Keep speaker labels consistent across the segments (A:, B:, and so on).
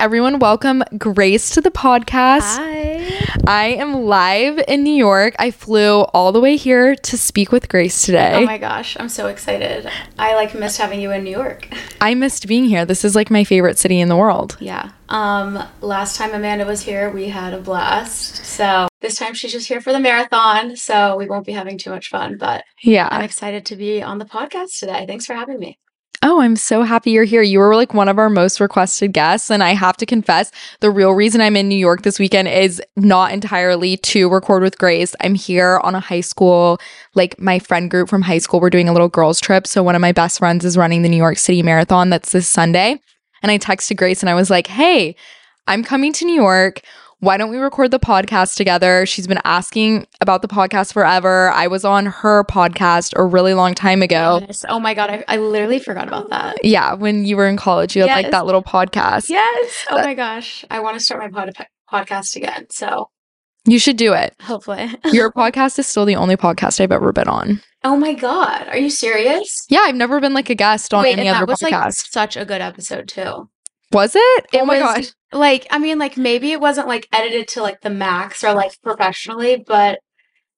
A: everyone. Welcome Grace to the podcast.
B: Hi.
A: I am live in New York. I flew all the way here to speak with Grace today.
B: Oh my gosh, I'm so excited. I like missed having you in New York.
A: I missed being here. This is like my favorite city in the world.
B: Yeah. Um last time Amanda was here, we had a blast. So, this time she's just here for the marathon, so we won't be having too much fun, but
A: yeah.
B: I'm excited to be on the podcast today. Thanks for having me.
A: Oh, I'm so happy you're here. You were like one of our most requested guests. And I have to confess, the real reason I'm in New York this weekend is not entirely to record with Grace. I'm here on a high school, like my friend group from high school. We're doing a little girls' trip. So one of my best friends is running the New York City Marathon that's this Sunday. And I texted Grace and I was like, hey, I'm coming to New York. Why don't we record the podcast together? She's been asking about the podcast forever. I was on her podcast a really long time ago.
B: Yes. Oh my god, I, I literally forgot about that.
A: Yeah, when you were in college, you had like that little podcast.
B: Yes. Oh
A: That-
B: my gosh. I want to start my pod- podcast again. So,
A: You should do it.
B: hopefully.
A: Your podcast is still the only podcast I've ever been on.
B: oh my god. Are you serious?
A: Yeah, I've never been like a guest on
B: Wait,
A: any other
B: that was like
A: podcast.
B: such a good episode too.
A: Was it?
B: It
A: oh my
B: was-
A: gosh.
B: like i mean like maybe it wasn't like edited to like the max or like professionally but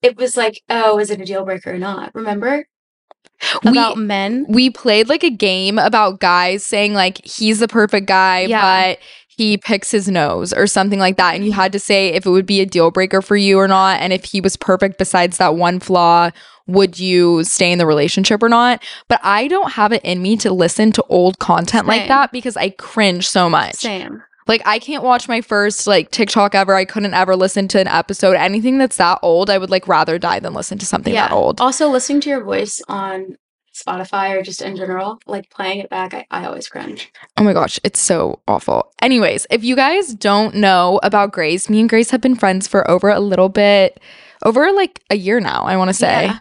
B: it was like oh is it a deal breaker or not remember
A: We
B: about men
A: we played like a game about guys saying like he's the perfect guy,
B: Yeah.
A: but he picks his nose or something like that. And you had to say if it would be a deal breaker for you or not. And if he was perfect besides that one flaw, would you stay in the relationship or not? But I don't have it in me to listen to old content like that because I cringe so much.
B: same
A: Like I can't watch my first like TikTok ever. I couldn't ever listen to an episode. Anything that's that old, I would like rather die than listen to something that old.
B: also listening to your voice on spotify or just in general like playing it back i, I always cringe
A: Oh my gosh, it's so awful. Anyways, if you guys don't know about Grace, me and Grace have been friends for over a little bit, over like a year now, I want to say.
B: Yeah.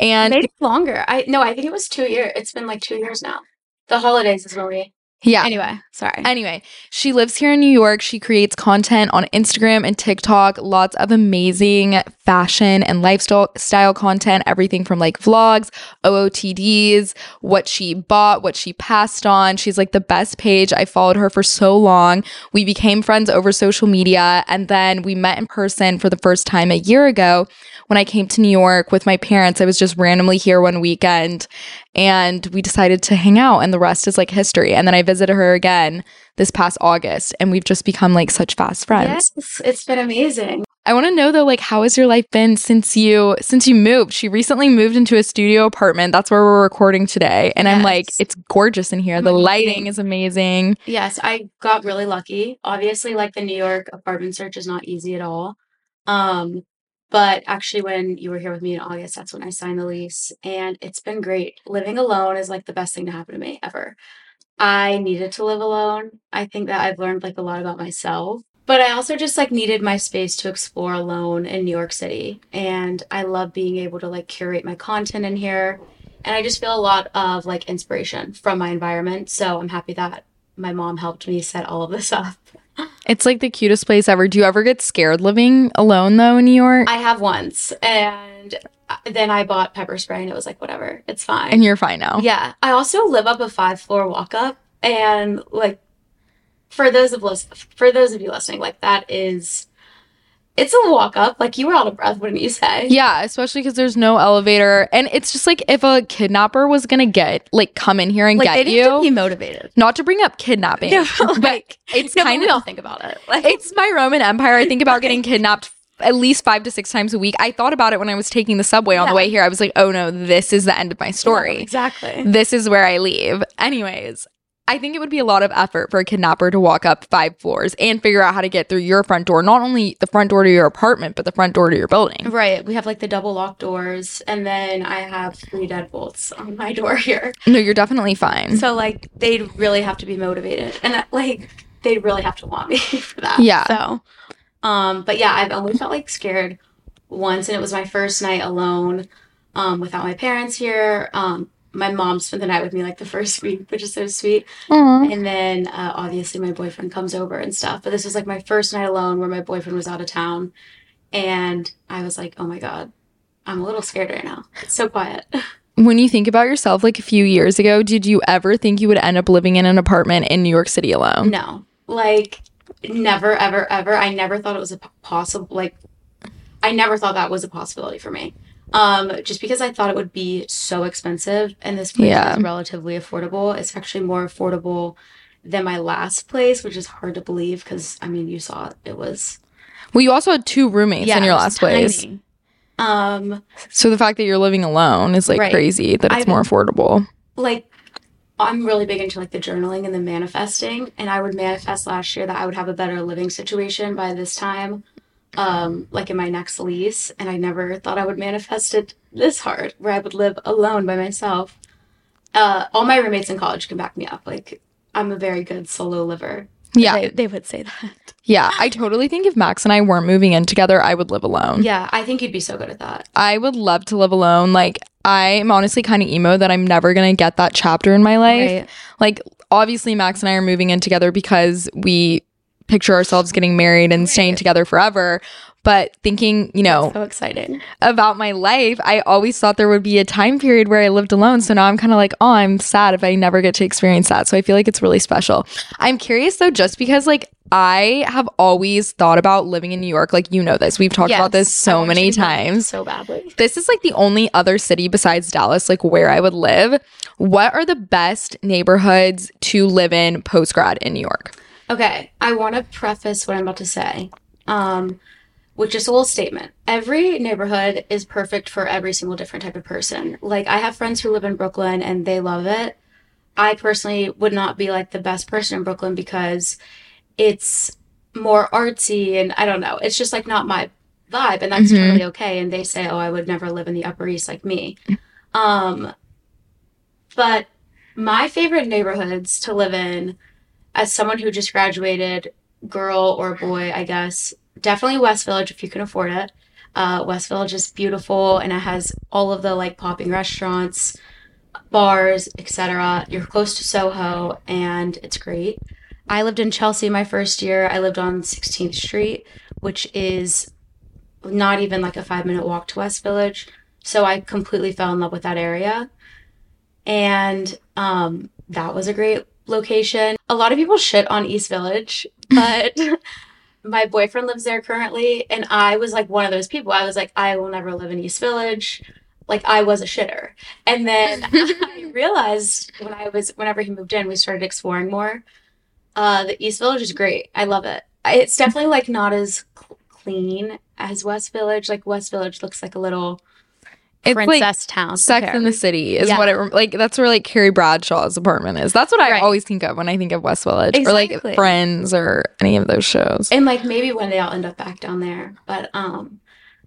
A: And
B: maybe longer. I no i think it was two years it's been like two years now. The holidays is when we
A: yeah.
B: anyway sorry
A: Anyway, she lives here in New York. She creates content on Instagram and TikTok, lots of amazing fashion and lifestyle style content, everything from like vlogs, OOTDs, what she bought, what she passed on. She's like the best page. I followed her for so long. We became friends over social media and then we met in person for the first time a year ago when I came to New York with my parents. I was just randomly here one weekend and we decided to hang out and the rest is like history. And then I visited her again this past August and we've just become like such fast friends.
B: yes it's been amazing
A: I want to know though like how has your life been since you since you moved? She recently moved into a studio apartment. That's where we're recording today. And I'm like it's gorgeous in here. The lighting is amazing.
B: Yes, I got really lucky. Obviously, like the New York apartment search is not easy at all. Um, but actually, when you were here with me in August, that's when I signed the lease, and it's been great. Living alone is like the best thing to happen to me ever. I needed to live alone. I think that I've learned like a lot about myself. But I also just like needed my space to explore alone in New York City. And I love being able to like curate my content in here. And I just feel a lot of like inspiration from my environment. So I'm happy that my mom helped me set all of this up.
A: It's like the cutest place ever. Do you ever get scared living alone though in New York?
B: I have once, and Uh, then I bought pepper spray, and it was like, whatever, it's fine.
A: and you're fine now.
B: yeah, I also live up a five floor walk up, and like, for those of lis- for those of you listening, like that is, it's a walk up. Like you were out of breath, wouldn't you say?
A: Yeah, especially because there's no elevator. And it's just like if a kidnapper was gonna get like come in here and
B: like
A: get
B: they
A: you.
B: to be motivated.
A: not to bring up kidnapping,
B: No,
A: but it's
B: no,
A: kind
B: we
A: of
B: all think about it. Like,
A: it's my Roman Empire. I think about getting kidnapped at least five to six times a week. I thought about it when I was taking the subway on the way here. I was like, oh no, this is the end of my story.
B: exactly.
A: This is where I leave. Anyways, I think it would be a lot of effort for a kidnapper to walk up five floors and figure out how to get through your front door, not only the front door to your apartment, but the front door to your building.
B: Right. We have like the double lock doors, and then I have three deadbolts on my door here.
A: No, you're definitely fine.
B: So like they'd really have to be motivated, and like they'd really have to want me for that.
A: Yeah.
B: So, um, but yeah, I've only felt like scared once, and it was my first night alone, um, without my parents here. Um, my mom spent the night with me like the first week, which is so sweet.
A: Aw.
B: And then uh, obviously my boyfriend comes over and stuff. But this was like my first night alone where my boyfriend was out of town. And I was like, oh my God, I'm a little scared right now. It's so quiet.
A: When you think about yourself like a few years ago, did you ever think you would end up living in an apartment in New York City alone?
B: No, Like, never, ever, ever. I never thought it was a possible, like, I never thought that was a possibility for me. Um, just because I thought it would be so expensive and this place
A: Yeah.
B: is relatively affordable. It's actually more affordable than my last place, which is hard to believe because I mean you saw it. It was
A: Well, you also had two roommates in your last place.
B: Um,
A: So the fact that you're living alone is like
B: Right.
A: crazy that it's
B: I've-
A: more affordable.
B: like I'm really big into like the journaling and the manifesting, and I would manifest last year that I would have a better living situation by this time, um, like in my next lease. And I never thought I would manifest it this hard, where I would live alone by myself. Uh, all my roommates in college can back me up. Like I'm a very good solo liver.
A: Yeah.
B: they, they would say that.
A: Yeah. I totally think if Max and I weren't moving in together, I would live alone.
B: Yeah, I think you'd be so good at that.
A: I would love to live alone. Like, I'm honestly kind of emo that I'm never going to get that chapter in my life.
B: Right.
A: Like, obviously, Max and I are moving in together because we picture ourselves getting married and staying together forever. But thinking, you know,
B: So exciting.
A: about my life, I always thought there would be a time period where I lived alone. So now I'm kind of like, oh, I'm sad if I never get to experience that. So I feel like it's really special. I'm curious though, just because like I have always thought about living in New York. Like, you know this. We've talked about this so many
B: you to live
A: times.
B: So badly.
A: This is like the only other city besides Dallas, like where I would live. What are the best neighborhoods to live in post grad in New York?
B: Okay, I want to preface what I'm about to say um, with just a little statement. Every neighborhood is perfect for every single different type of person. Like, I have friends who live in Brooklyn and they love it. I personally would not be like the best person in Brooklyn because it's more artsy and I don't know. It's just like not my vibe, and that's
A: Mhm.
B: totally okay. And they say, "Oh, I would never live in the Upper East like me." Um, but my favorite neighborhoods to live in, as someone who just graduated, girl or boy, I guess, definitely West Village if you can afford it. Uh, West Village is beautiful and it has all of the like popping restaurants, bars, etc. You're close to Soho and it's great. I lived in Chelsea my first year. I lived on 16th Street, which is not even like a five minute walk to West Village. So I completely fell in love with that area. And um, that was a great location. A lot of people shit on East Village, but my boyfriend lives there currently. And I was like one of those people. I was like, I will never live in East Village. Like I was a shitter. And then I realized when I was, whenever he moved in, we started exploring more. Uh, the East Village is great. I love it. It's definitely like not as cl- clean as West Village. Like West Village looks like a little
A: It's like
B: town.
A: Sex in the City is
B: Yeah.
A: what it like. That's where like Carrie Bradshaw's apartment is. That's what I
B: Right.
A: always think of when I think of West Village or like Friends or any of those shows.
B: and like maybe one day I'll end up back down there, but um,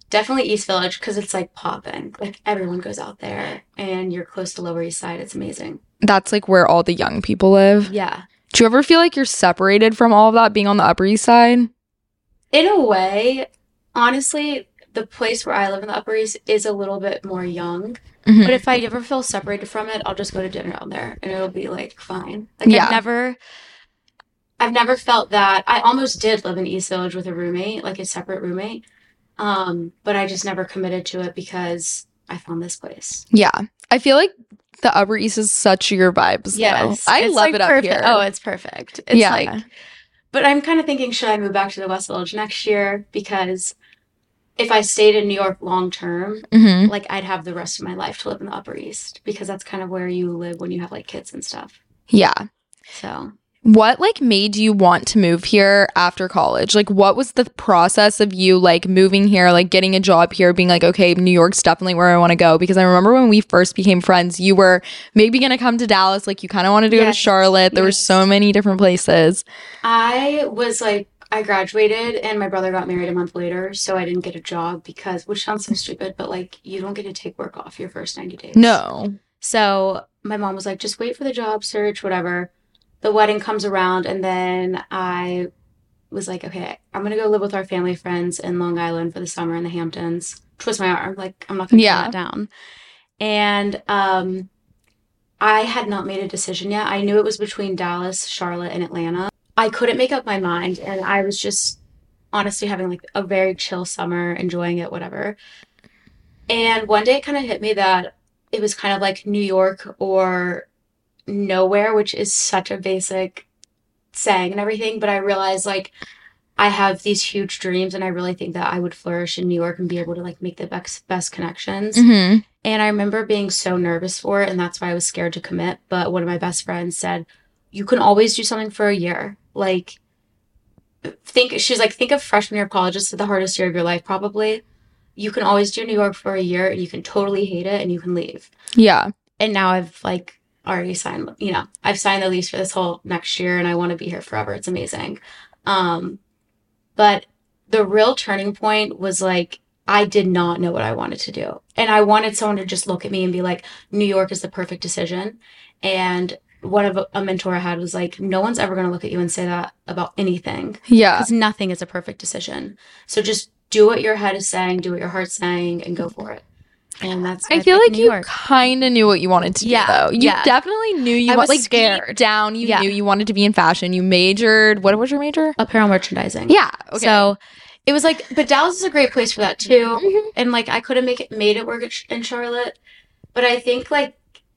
B: definitely East Village because it's like popping. Like everyone goes out there, and you're close to Lower East Side. It's amazing.
A: That's like where all the young people live.
B: Yeah,
A: Do you ever feel like you're separated from all of that being on the Upper East Side?
B: in a way, honestly, the place where I live in the Upper East is a little bit more young.
A: Mhm.
B: But if I ever feel separated from it, I'll just go to dinner out there, and it'll be like fine. Like
A: Yeah.
B: I've never. I've never felt that. I almost did live in East Village with a roommate, like a separate roommate. Um, but I just never committed to it because I found this place.
A: Yeah. I feel like the Upper East is such your vibes.
B: Yes,
A: though. I love
B: like,
A: it up
B: perfect.
A: here.
B: Oh, it's perfect. It's
A: yeah.
B: like, but I'm kind of thinking, should I move back to the West Village next year? Because if I stayed in New York long term,
A: Mhm.
B: like I'd have the rest of my life to live in the Upper East because that's kind of where you live when you have like kids and stuff.
A: Yeah.
B: So
A: What like made you want to move here after college? Like what was the process of you like moving here, like getting a job here, being like, okay, New York's definitely where I want to go? Because I remember when we first became friends, you were maybe gonna come to Dallas, like you kind of wanted to go to Charlotte. There were so many different places.
B: I was like, I graduated and my brother got married a month later, so I didn't get a job because, which sounds so stupid, but like you don't get to take work off your first 90 days.
A: No.
B: So my mom was like, just wait for the job search, whatever. The wedding comes around, and then I was like, okay, I'm gonna go live with our family friends in Long Island for the summer in the Hamptons. Twist my arm, like I'm not gonna
A: Yeah.
B: that down. And um, I had not made a decision yet. I knew it was between Dallas, Charlotte, and Atlanta. I couldn't make up my mind, and I was just honestly having like a very chill summer, enjoying it, whatever. And one day it kind of hit me that it was kind of like New York or nowhere, which is such a basic saying and everything, but I realized like I have these huge dreams and I really think that I would flourish in New York and be able to like make the best best connections.
A: hmm
B: And I remember being so nervous for it and that's why I was scared to commit, but one of my best friends said, "You can always do something for a year." Like think she's like think of freshman year of college this is the hardest year of your life probably. You can always do New York for a year and you can totally hate it and you can leave
A: Yeah.
B: and now I've like already signed, you know, I've signed the lease for this whole next year and I want to be here forever. It's amazing. Um, but the real turning point was like, I did not know what I wanted to do. And I wanted someone to just look at me and be like, New York is the perfect decision. And one of a mentor I had was like, no one's ever going to look at you and say that about anything
A: Yeah.
B: because nothing is a perfect decision. So just do what your head is saying, do what your heart's saying, and go for it. And that's
A: I feel like
B: New
A: you kind of knew what you wanted to
B: Yeah,
A: do, though. You
B: yeah.
A: definitely knew you
B: I was
A: like
B: scared.
A: down. You
B: Yeah.
A: knew you wanted to be in fashion. You majored. What was your major?
B: apparel merchandising.
A: Yeah. Okay.
B: So it was like, but Dallas is a great place for that too.
A: Mhm.
B: And like, I could have make it made it work in Charlotte, but I think like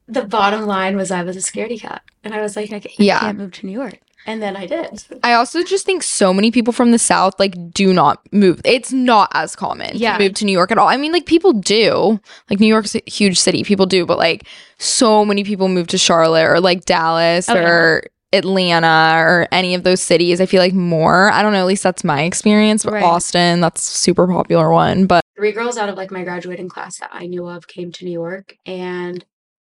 B: the bottom line was I was a scaredy cat, and I was like, I, ca- I
A: Yeah.
B: can't move to New York, and then I did.
A: I also just think so many people from the South like do not move. It's not as common
B: Yeah.
A: to move to New York at all. I mean, like people do. Like New York's a huge city. People do, but like so many people move to Charlotte or like Dallas
B: yeah.
A: or Atlanta or any of those cities. I feel like more. I don't know. At least that's my experience. But
B: Right.
A: Austin, that's a super popular one. But
B: Three girls out of like my graduating class that I knew of came to New York, and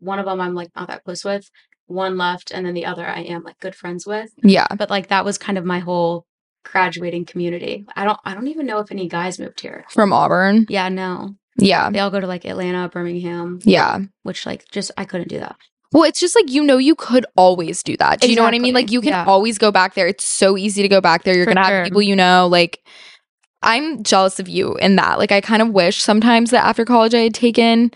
B: one of them I'm like not that close with. One left, and then the other I am like good friends with.
A: yeah,
B: But like that was kind of my whole graduating community. I don't I don't even know if any guys moved here.
A: from Auburn.
B: Yeah, no.
A: Yeah,
B: They all go to like Atlanta, Birmingham,
A: yeah.
B: which like just I couldn't do that.
A: Well, it's just like you know you could always do that. Do you know what I mean? Like you can
B: Yeah.
A: always go back there. It's so easy to go back there. You're
B: For
A: gonna have people you know. Like I'm jealous of you in that. Like I kind of wish sometimes that after college I had taken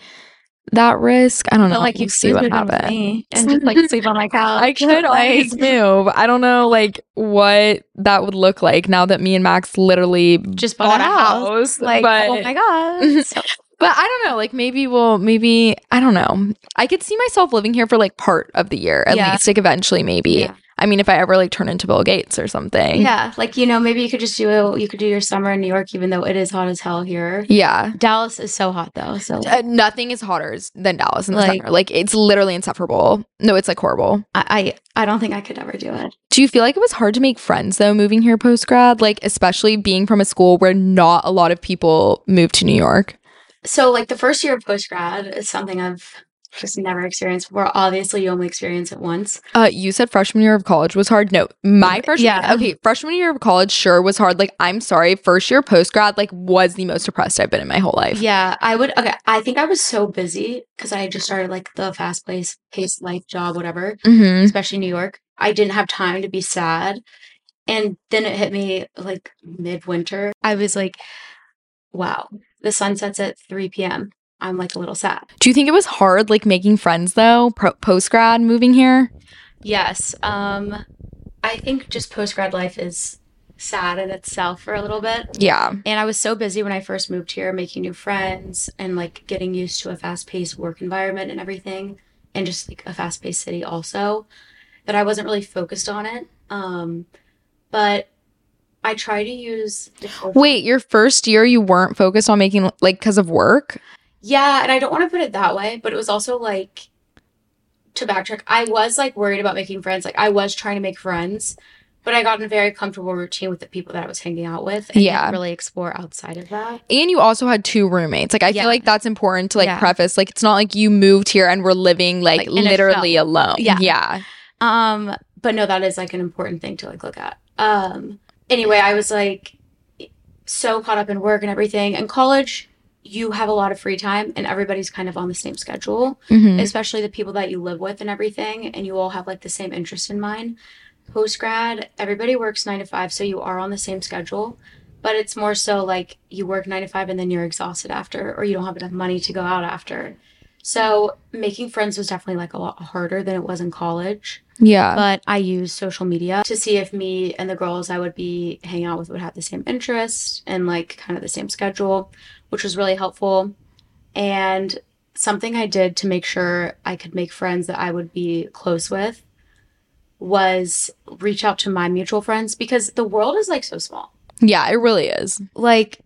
A: that risk. I don't know.
B: But like
A: We'll
B: you
A: see what happens.
B: me and just like sleep on my couch.
A: I could always move. I don't know like what that would look like now that me and Max literally
B: just bought a house. Like
A: but,
B: oh my god. So-
A: but I don't know. Like maybe we'll maybe I don't know. I could see myself living here for like part of the year at
B: Yeah.
A: least. Like eventually, maybe.
B: Yeah.
A: I mean, if I ever like turn into Bill Gates or something.
B: yeah, like you know, maybe you could just do it. you could do your summer in New York, even though it is hot as hell here.
A: Yeah.
B: Dallas is so hot though. So
A: Uh, nothing is hotter than Dallas in the
B: Like-
A: summer. Like it's literally insufferable. No, it's like horrible.
B: I, I I don't think I could ever do it.
A: Do you feel like it was hard to make friends though moving here post grad? Like especially being from a school where not a lot of people move to New York.
B: So like the first year of post grad is something I've just never experienced before. Obviously, you only experience it once.
A: Uh, you said freshman year of college was hard. No, my freshman.
B: Yeah.
A: Okay, freshman year of college sure was hard. Like I'm sorry, first year post grad like was the most depressed I've been in my whole life.
B: Yeah, I would. Okay, I think I was so busy because I just started like the fast pace, pace life job, whatever.
A: Mm-hmm.
B: Especially New York, I didn't have time to be sad, and then it hit me like midwinter. I was like, "Wow, the sun sets at three p.m." I'm like a little sad.
A: Do you think it was hard like making friends though pro- post grad moving here?
B: Yes, um, I think just post grad life is sad in itself for a little bit.
A: Yeah.
B: And I was so busy when I first moved here, making new friends and like getting used to a fast paced work environment and everything, and just like a fast paced city also, that I wasn't really focused on it. Um, but I try to use.
A: Wait, your first year you weren't focused on making like because of work?
B: Yeah, and I don't want to put it that way, but it was also like to backtrack. I was like worried about making friends. Like I was trying to make friends, but I got in a very comfortable routine with the people that I was hanging out with. And
A: Yeah.
B: didn't really explore outside of that.
A: And you also had two roommates. Like I
B: Yeah.
A: feel like that's important to like
B: Yeah.
A: preface. Like it's not like you moved here and were living like,
B: Like,
A: literally alone.
B: Yeah.
A: Yeah.
B: Um, but no, that is like an important thing to like look at. Um, anyway, I was like so caught up in work and everything. And college, you have a lot of free time and everybody's kind of on the same schedule,
A: Mhm.
B: especially the people that you live with and everything, and you all have like the same interest in mind. Post grad, everybody works nine to five, so you are on the same schedule. But it's more so like you work nine to five and then you're exhausted after, or you don't have enough money to go out after. So making friends was definitely like a lot harder than it was in college
A: Yeah.
B: but I use social media to see if me and the girls I would be hanging out with would have the same interest and like kind of the same schedule, which was really helpful. And something I did to make sure I could make friends that I would be close with was reach out to my mutual friends because the world is like so small.
A: Yeah, it really is.
B: Like,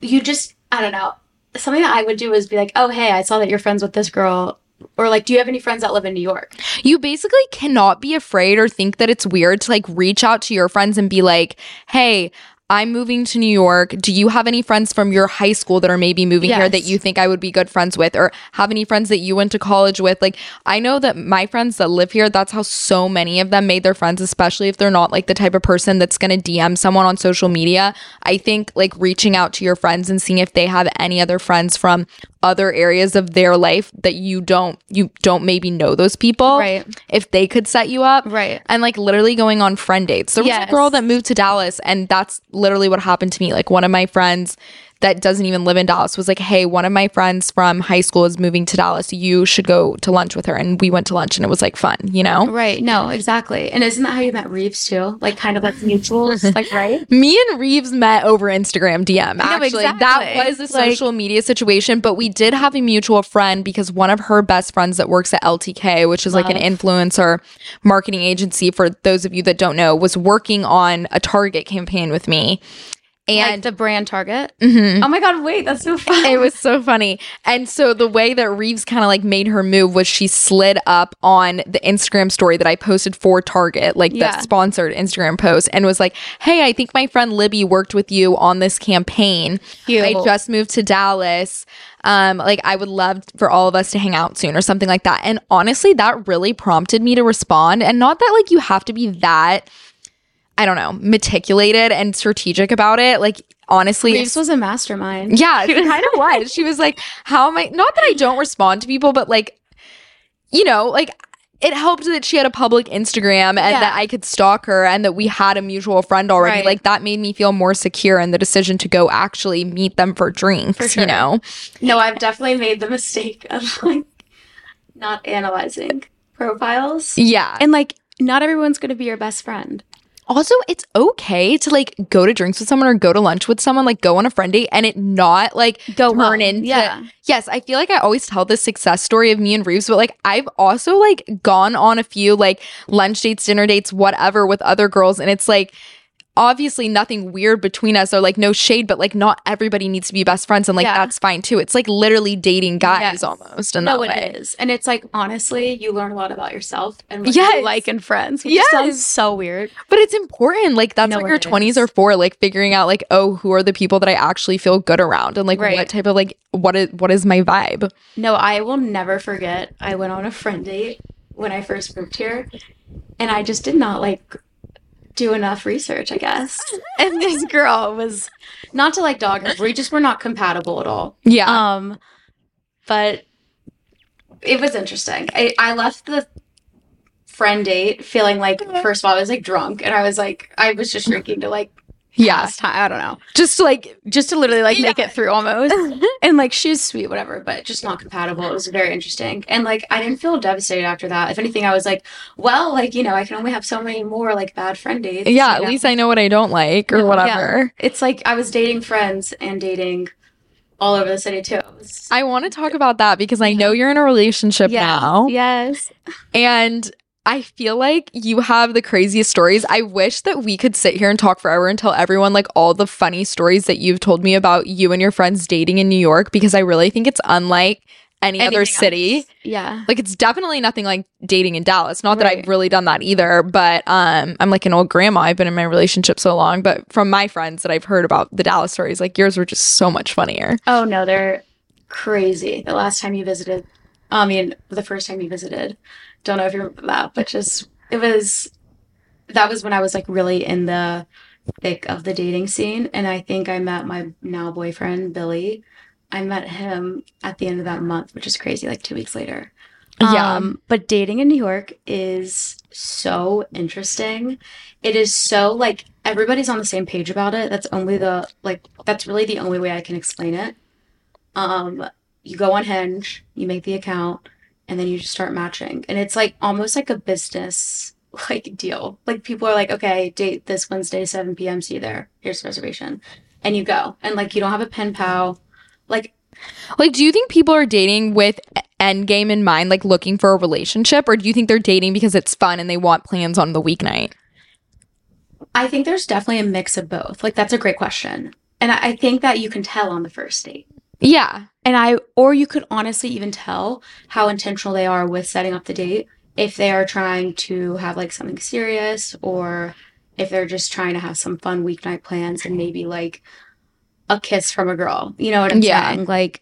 B: you just, I don't know. Something that I would do is be like, oh, hey, I saw that you're friends with this girl. Or like, do you have any friends that live in New York?
A: You basically cannot be afraid or think that it's weird to like reach out to your friends and be like, hey, I'm moving to New York. Do you have any friends from your high school that are maybe moving here that you think I would be good friends with? Or have any friends that you went to college with? Like, I know that my friends that live here, that's how so many of them made their friends, especially if they're not like the type of person that's going to DM someone on social media. I think like reaching out to your friends and seeing if they have any other friends from other areas of their life that you don't you don't maybe know those people
B: Right.
A: if they could set you up
B: Right.
A: and like literally going on friend dates. There was
B: Yes.
A: a girl that moved to Dallas, and that's literally what happened to me. Like one of my friends that doesn't even live in Dallas was like, "Hey, one of my friends from high school is moving to Dallas. You should go to lunch with her." And we went to lunch, and it was like fun, you know.
B: Right. No, exactly. And isn't that how you met Rives too? Like, kind of like mutuals, like, right?
A: Me and Rives met over Instagram DM. Actually, that
B: exactly.
A: was a
B: Like-
A: social media situation, but we did have a mutual friend because one of her best friends that works at LTK, which is like an influencer marketing agency for those of you that don't know, was working on a Target campaign with me.
B: Like
A: And
B: the brand Target.
A: Mhm.
B: Oh my God, wait, that's so funny.
A: it was so funny. And so the way that Rives kind of like made her move was she slid up on the Instagram story that I posted for Target, like
B: Yeah.
A: that sponsored Instagram post, and was like, Hey, I think my friend Libby worked with you on this campaign.
B: Cute.
A: I just moved to Dallas. Um, like I would love for all of us to hang out soon or something like that. And honestly, that really prompted me to respond. And not that like you have to be that, I don't know, meticulated and strategic about it. Like honestly,
B: Rives was a mastermind.
A: yeah, it kind of was. She was like, How am I? Not that I don't respond to people, but like, you know, like it helped that she had a public Instagram and
B: Yeah.
A: that I could stalk her and that we had a mutual friend already.
B: Right.
A: Like that made me feel more secure in the decision to go actually meet them for drinks,
B: For sure.
A: you know?
B: No, I've definitely made the mistake of like not analyzing profiles.
A: Yeah.
B: And like, not everyone's going to be your best friend.
A: Also, it's okay to like go to drinks with someone or go to lunch with someone, like go on a friend date and it not like
B: Go
A: turn
B: well.
A: into
B: Yeah.
A: Yes, I feel like I always tell this success story of me and Rives, but like I've also like gone on a few like lunch dates, dinner dates, whatever with other girls, and it's like obviously nothing weird between us or like no shade, but like not everybody needs to be best friends, and like
B: Yeah.
A: that's fine too. It's like literally dating guys
B: Yes.
A: almost in
B: No,
A: that way.
B: it is. And it's like, honestly, you learn a lot about yourself and what
A: Yes.
B: you like in friends, which
A: Yes.
B: sounds so weird.
A: But it's important. Like that's
B: No,
A: what your twenties are for. Like figuring out like, oh, who are the people that I actually feel good around, and like
B: Right.
A: what type of like what is what is my vibe?
B: No, I will never forget. I went on a friend date when I first moved here, and I just did not like do enough research, I guess. And this girl was not to like dog her, we just were not compatible at all.
A: Yeah.
B: Um, but it was interesting. I, I left the friend date feeling like first of all I was like drunk, and I was like I was just drinking to like
A: yeah.
B: time. I don't know,
A: Just like
B: just to literally like make it through almost. and like she was sweet, whatever, but just not compatible. It was very interesting, and like I didn't feel devastated after that. If anything, I was like, well, like you know, I can only have so many more like bad friend dates.
A: yeah, at
B: know?
A: least I know what I don't like or
B: Yeah,
A: whatever.
B: It's like I was dating friends and dating all over the city too.
A: I want to talk about that because I know you're in a relationship
B: Yes,
A: now.
B: Yes.
A: And I feel like you have the craziest stories. I wish that we could sit here and talk forever and tell everyone like all the funny stories that you've told me about you and your friends dating in New York because I really think it's unlike any other city.
B: else. Yeah.
A: Like it's definitely nothing like dating in Dallas. Not that I've really done that either, but um I'm like an old grandma. I've been in my relationship so long, but from my friends that I've heard about the Dallas stories, like yours were just so much funnier.
B: Oh no, they're crazy. The last time you visited, I mean, the first time you visited, don't know if you remember that, but just it was that was when I was like really in the thick of the dating scene, and I think I met my now boyfriend Billy. I met him at the end of that month, which is crazy, like two weeks later.
A: Yeah.
B: Um, but dating in New York is so interesting. It is so like everybody's on the same page about it. That's only the like that's really the only way I can explain it. Um, you go on Hinge, you make the account, and then you just start matching. And it's like almost like a business like deal. Like people are like, okay, date this Wednesday, 7 p.m. See you there. Here's the reservation. And you go. And like you don't have a pen pal. Like
A: Like do you think people are dating with end game in mind, like looking for a relationship, or do you think they're dating because it's fun and they want plans on the weeknight?
B: I think there's definitely a mix of both. Like that's a great question. And I, I think that you can tell on the first date.
A: Yeah.
B: And I or you could honestly even tell how intentional they are with setting up the date if they are trying to have like something serious or if they're just trying to have some fun weeknight plans and maybe like a kiss from a girl. You know what I'm
A: Yeah.
B: saying? Like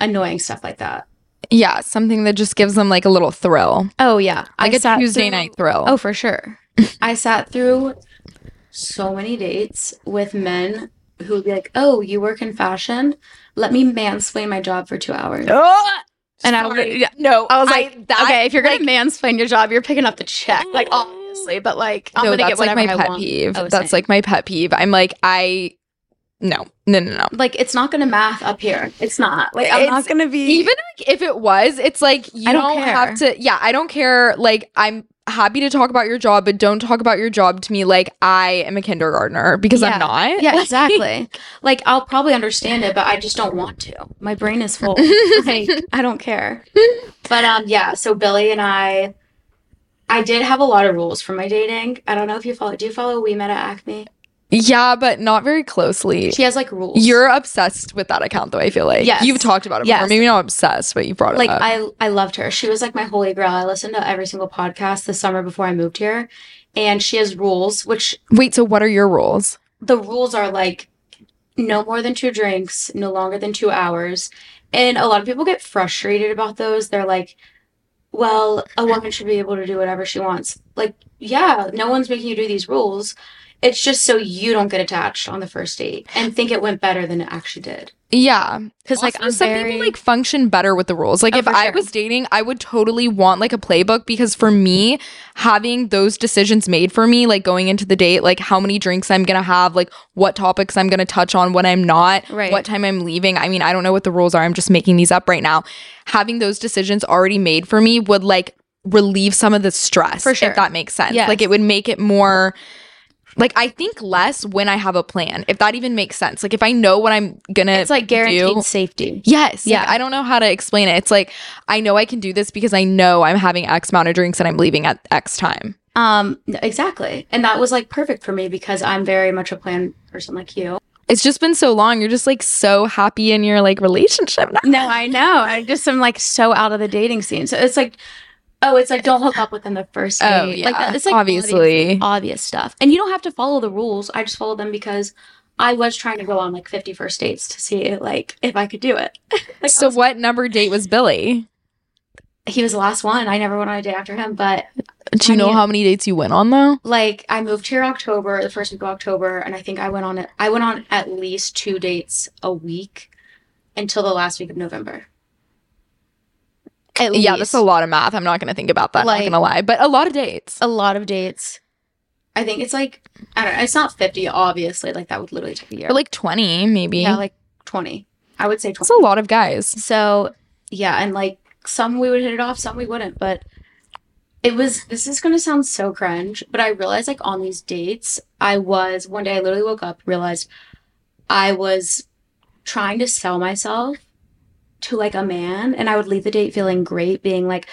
B: annoying stuff like that.
A: Yeah. Something that just gives them like a little thrill,
B: Oh yeah.
A: like
B: I
A: a Tuesday
B: through-
A: night thrill.
B: Oh, for sure. I sat through so many dates with men who would be like, "Oh, you work in fashion? Let me mansplain my job for two hours." Oh! And I
A: Sorry.
B: would-
A: Yeah, no,
B: I was like,
A: that-
B: "Okay, if you're gonna mansplain your job, you're picking up the check, like mm. obviously, but like I'm
A: no,
B: gonna
A: that's
B: get
A: like my
B: I
A: pet
B: want."
A: peeve.
B: Oh,
A: that's
B: same.
A: like my pet peeve. I'm like, I no, no, no, no.
B: like it's not gonna math up here. It's not like I'm
A: It's-
B: not gonna be
A: Even like if it was, it's like you
B: I
A: don't,
B: don't
A: have to. Yeah, I don't care. Like I'm happy to talk about your job, but don't talk about your job to me like I am a kindergartner because
B: Yeah.
A: I'm not.
B: Yeah, exactly. like I'll probably understand it, but I just don't want to. My brain is full. like I don't care. But um yeah, so Billy and I I did have a lot of rules for my dating. I don't know if you follow do you follow We Met at Acme?
A: Yeah, but not very closely.
B: She has like rules.
A: You're obsessed with that account, though. I feel like
B: Yes.
A: you've talked about it before.
B: Yes.
A: Maybe not obsessed, but you brought it
B: like
A: up.
B: I I loved her. She was like my holy grail. I listened to every single podcast the summer before I moved here. And she has rules, which
A: Wait, so what are your rules?
B: the rules are like no more than two drinks, no longer than two hours. And a lot of people get frustrated about those. They're like, well, a woman should be able to do whatever she wants. Like, yeah, no one's making you do these rules. It's just so you don't get attached on the first date and think it went better than it actually did.
A: Yeah,
B: Because, like, I'm
A: some
B: very.
A: people like function better with the rules. Like
B: Oh,
A: if
B: for
A: I
B: sure.
A: was dating, I would totally want like a playbook because for me, having those decisions made for me, like going into the date, like how many drinks I'm gonna have, like what topics I'm gonna touch on, what I'm not,
B: Right.
A: what time I'm leaving. I mean, I don't know what the rules are. I'm just making these up right now. Having those decisions already made for me would like relieve some of the stress,
B: For sure.
A: if that makes sense.
B: Yes.
A: Like it would make it more. Like I think less when I have a plan, if that even makes sense. Like if I know what I'm gonna,
B: it's like guaranteed
A: do-
B: safety.
A: Yes. Yeah.
B: Yeah.
A: I don't know how to explain it. It's like I know I can do this because I know I'm having X amount of drinks and I'm leaving at X time.
B: Um, exactly. And that was like perfect for me because I'm very much a plan person like you.
A: It's just been so long. You're just like so happy in your like relationship now.
B: No, I know. I just am like so out of the dating scene. So it's like, oh, it's like don't hook up within the first oh, date.
A: Oh,
B: Like
A: yeah.
B: that- it's like
A: Obviously.
B: obvious, obvious stuff. And you don't have to follow the rules. I just follow them because I was trying to go on like 50 first dates to see like if I could do it. like,
A: So
B: was-
A: what number date was Billy?
B: he was the last one. I never went on a date after him, but
A: Do you
B: I
A: know
B: mean-
A: how many dates you went on though?
B: like I moved here October, the first week of October, and I think I went on it. I went on at least two dates a week until the last week of November. At
A: Yeah,
B: least.
A: that's a lot of math. I'm not gonna think about that.
B: Like-
A: not gonna lie, but a lot of dates.
B: a lot of dates. I think it's like I don't know. It's not fifty, obviously. Like that would literally take a year.
A: Or like 20, maybe.
B: yeah, like twenty. I would say
A: That's a lot of guys.
B: So yeah, and like some we would hit it off, some we wouldn't. But it was. This is gonna sound so cringe, but I realized like on these dates, I was one day I literally woke up realized I was trying to sell myself to like a man, and I would leave the date feeling great, being like.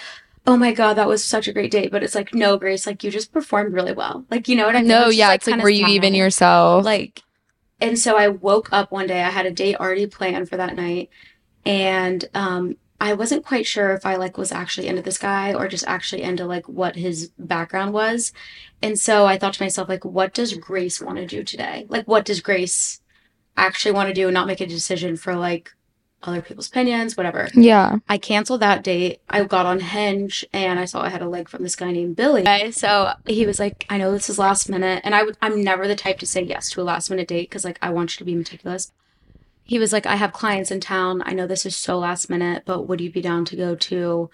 B: Oh my god, that was such a great date. But it's like, no, Grace, like you just performed really well. Like, you know what I mean?
A: No,
B: It's just,
A: yeah, it's like were you even yourself?
B: like and so i woke up one day i had a date already planned for that night and um i wasn't quite sure if i like was actually into this guy or just actually into like what his background was and so i thought to myself like what does grace want to do today like what does grace actually want to do and not make a decision for like other people's opinions whatever
A: yeah.
B: I canceled that date. I got on Hinge and I saw I had a leg from this guy named Billy. So he was like, I know this is last minute. And I would, I'm never the type to say yes to a last minute date because, like, I want you to be meticulous. He was like, I have clients in town. I know this is so last minute, but would you be down to go to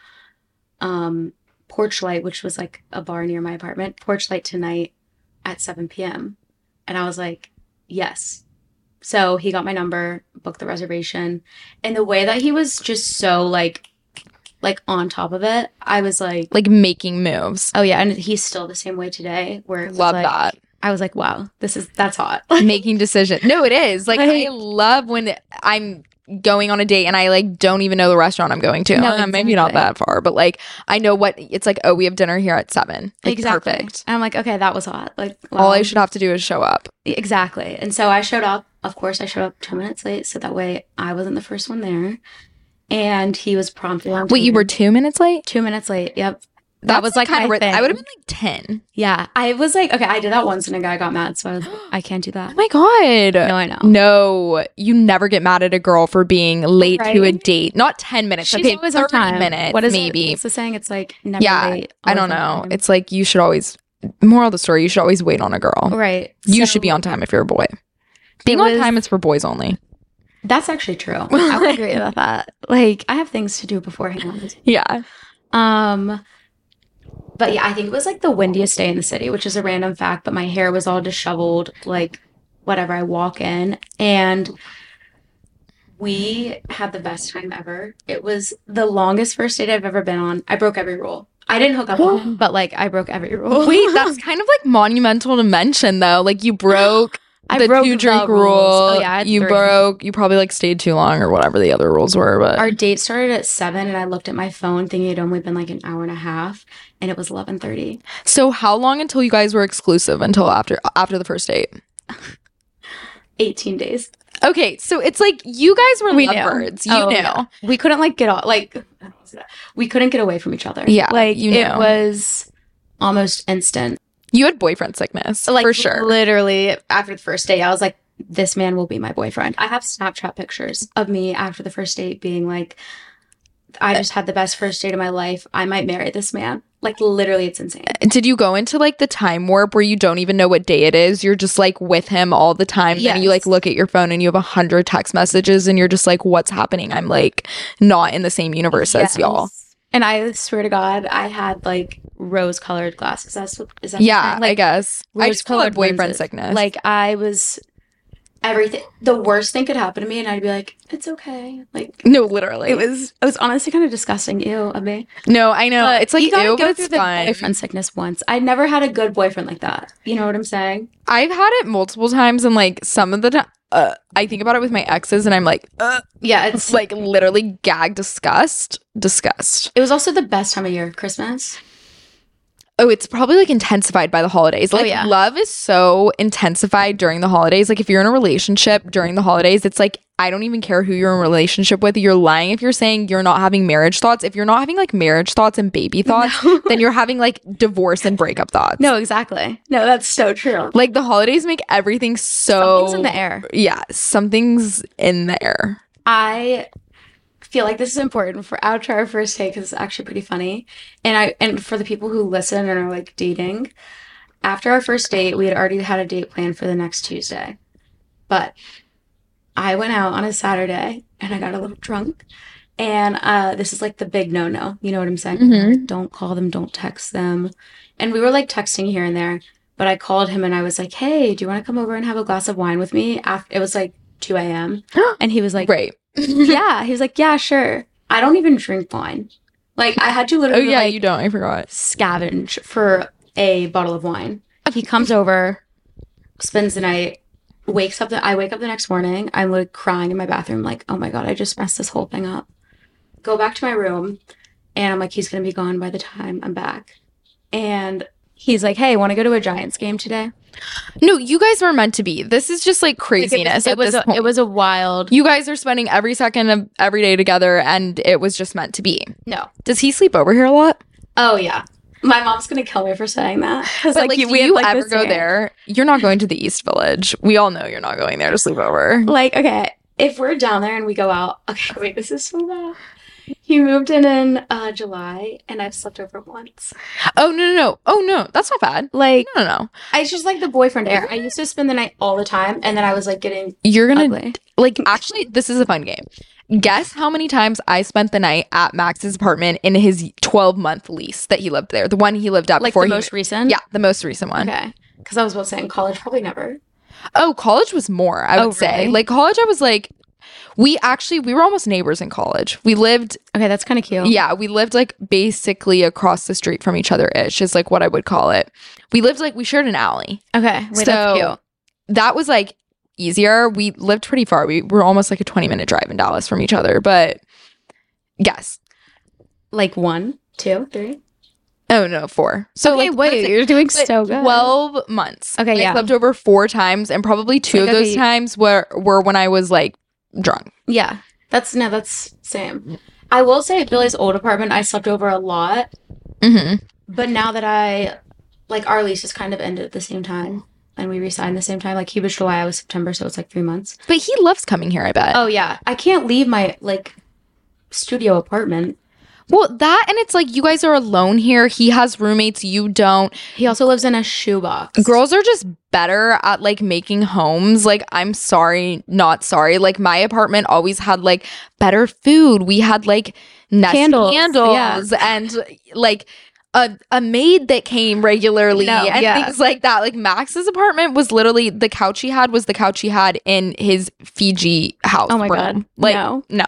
B: um, Porchlight, which was like a bar near my apartment, Porchlight tonight at 7 p.m.? And I was like, yes. So he got my number, booked the reservation and the way that he was just so like like on top of it i was like
A: Like making moves.
B: oh yeah and he's still the same way today where
A: Love
B: like-
A: that.
B: i was like wow this is that's hot
A: making decisions. No, it is. Like, I love when I'm going on a date and I like don't even know the restaurant I'm going to.
B: No,
A: Uh, maybe not that far, but like I know what it's like. Oh, we have dinner here at seven. Like,
B: exactly.
A: Perfect.
B: And I'm like, okay, that was hot. Like,
A: All I should have to do is show up.
B: Exactly. And so I showed up. Of course, I showed up two minutes late, so that way I wasn't the first one there. And he was promptly on
A: Wait, you were two minutes late?
B: two minutes late. Yep.
A: That
B: was, like,
A: kind of. I would have been like ten.
B: Yeah. I was like, okay, I did that once, and a guy got mad, so I was, I can't do that.
A: Oh my god.
B: No, I know.
A: No, you never get mad at a girl for being late to a date. Not 10 minutes.
B: She's
A: okay,
B: always
A: 30
B: on time.
A: minutes,
B: What is
A: maybe.
B: It? What's the saying? It's like never
A: yeah,
B: late.
A: I don't know.
B: time.
A: It's like you should always, moral of the story, you should always wait on a girl.
B: right.
A: You
B: So
A: should be on time if you're a boy. Being
B: it
A: on time is for boys only.
B: That's actually true. I would agree with that. Like, I have things to do beforehand.
A: Yeah.
B: Um, but yeah, I think it was like the windiest day in the city, which is a random fact. But my hair was all disheveled, like whatever. I walk in and we had the best time ever. It was the longest first date I've ever been on. I broke every rule. I didn't hook up with him, but like I broke every rule.
A: Wait, that's kind of like monumental to mention though. Like you broke
B: I
A: the
B: broke
A: two drink
B: the
A: rule.
B: Oh yeah,
A: you
B: three.
A: broke, you probably like stayed too long or whatever the other rules were. But
B: Our date started at seven, and I looked at my phone thinking it'd only been like an hour and a half, and it was eleven thirty.
A: so how long until you guys were exclusive until after after the first date?
B: 18 days.
A: Okay, so it's like you guys were
B: We knew.
A: lovebirds. You
B: Oh,
A: knew.
B: yeah. We couldn't like get off like we couldn't get away from each other.
A: Yeah,
B: Like
A: you
B: it was almost instant.
A: You had boyfriend sickness
B: Like
A: for sure.
B: Literally after the first date, I was like, this man will be my boyfriend. I have Snapchat pictures of me after the first date being like, I just had the best first date of my life. I might marry this man. Like literally it's insane.
A: Uh, did you go into like the time warp where you don't even know what day it is? You're just like with him all the time. Then you like look at your phone and you have a hundred text messages and you're just like, what's happening? I'm like not in the same universe as y'all.
B: And I swear to God, I had like rose colored glasses. That's what is that
A: Yeah,
B: saying?
A: I
B: like
A: guess. I just call it
B: rose-colored
A: boyfriend
B: lenses.
A: sickness.
B: Like I was everything the worst thing could happen to me and I'd be like, It's okay. Like
A: no, literally.
B: it was it was honestly kind of disgusting. Ew, of me.
A: no, I know.
B: But
A: it's like
B: you gotta
A: ew,
B: go
A: but
B: through
A: it's
B: the
A: fun.
B: boyfriend sickness once. I never had a good boyfriend like that. You know what I'm saying?
A: I've had it multiple times and like some of the time uh, I think about it with my exes and I'm like, uh,
B: Yeah, it's
A: like literally gag disgust, disgust.
B: it was also the best time of year, Christmas.
A: Oh, it's probably like intensified by the holidays.
B: Oh,
A: Like
B: yeah.
A: love is so intensified during the holidays. Like if you're in a relationship during the holidays, it's like I don't even care who you're in a relationship with. You're lying if you're saying you're not having marriage thoughts. If you're not having like marriage thoughts and baby thoughts, then you're having like divorce and breakup thoughts.
B: No, exactly. No, that's so true.
A: Like the holidays make everything so
B: Something's in the air.
A: Yeah, something's in the air.
B: I feel like this is important for to our first date because it's actually pretty funny. And I and for the people who listen and are like dating, after our first date, we had already had a date planned for the next Tuesday. But I went out on a Saturday and I got a little drunk. And uh, this is like the big no no. You know what I'm saying?
A: Mhm.
B: Don't call them, don't text them. And we were like texting here and there. But I called him and I was like, hey, do you want to come over and have a glass of wine with me? After, it was like 2 a.m. And he was like,
A: Right.
B: yeah. He was like, yeah, sure. I don't even drink wine. Like I had to literally.
A: oh yeah,
B: like
A: you don't. I forgot.
B: scavenge for a bottle of wine. He comes over, spends the night, wakes up. The, I wake up the next morning. I'm like crying in my bathroom, like, oh my god, I just messed this whole thing up. Go back to my room, and I'm like, he's gonna be gone by the time I'm back. And he's like, hey, want to go to a Giants game today?
A: No, you guys were meant to be. This is just like craziness.
B: It
A: at
B: was a, it was a wild.
A: You guys are spending every second of every day together, and it was just meant to be.
B: No.
A: Does he sleep over here a lot?
B: Oh yeah. My mom's gonna kill me for saying that.
A: But like,
B: you-
A: do
B: we
A: you
B: like,
A: ever go there? You're not going to the East Village. We all know you're not going there to sleep over.
B: Like, okay, if we're down there and we go out, okay, wait, this is so bad. He moved in in uh, July, and I've slept over once.
A: Oh no, no, no. Oh no, that's not bad.
B: Like,
A: No, no, no.
B: I just like the boyfriend air. I used to spend the night all the time, and then I was like getting
A: You're gonna
B: ugly.
A: like. Actually, this is a fun game. Guess how many times I spent the night at Max's apartment in his 12 month lease that he lived there. The one he lived at
B: Like
A: before
B: the
A: he.
B: most recent.
A: yeah, the most recent one.
B: Okay. Because I was about to say in college, probably never.
A: Oh, college was more, I would
B: Oh,
A: say. Like college I was like we actually we were almost neighbors in college. We lived
B: Okay, that's kind of cute.
A: yeah, we lived like basically across the street from each other ish, is like what I would call it. We lived like we shared an alley.
B: Okay. Wait,
A: So-
B: that's cute.
A: That was like easier. We lived pretty far. We were almost like a 20 minute drive in Dallas from each other, but guess.
B: Like one, two, three.
A: Oh no, four. So
B: okay,
A: like
B: wait, you're doing
A: but
B: so good.
A: 12 months.
B: Okay,
A: And
B: yeah.
A: I slept over four times, and probably two
B: Like,
A: of those
B: okay.
A: times were were when I was like drunk.
B: yeah, that's no, that's same. I will say at Billy's old apartment, I slept over a lot,
A: Mm-hmm.
B: but now that I like our leases kind of ended at the same time, and we re-signed the same time. Like he was July, I was September, so it's like three months.
A: But he loves coming here. I bet.
B: Oh yeah, I can't leave my like studio apartment.
A: Well, that and it's like you guys are alone here. He has roommates. You don't.
B: He also lives in a shoebox.
A: Girls are just better at like making homes. Like, I'm sorry, not sorry. Like, my apartment always had like better food. We had like Nest
B: Candles,
A: candles, and like a, a maid that came regularly
B: No,
A: and
B: yeah.
A: things like that. Like, Max's apartment was literally the couch he had was the couch he had in his Fiji house.
B: Oh my
A: room.
B: God.
A: Like,
B: No.
A: no.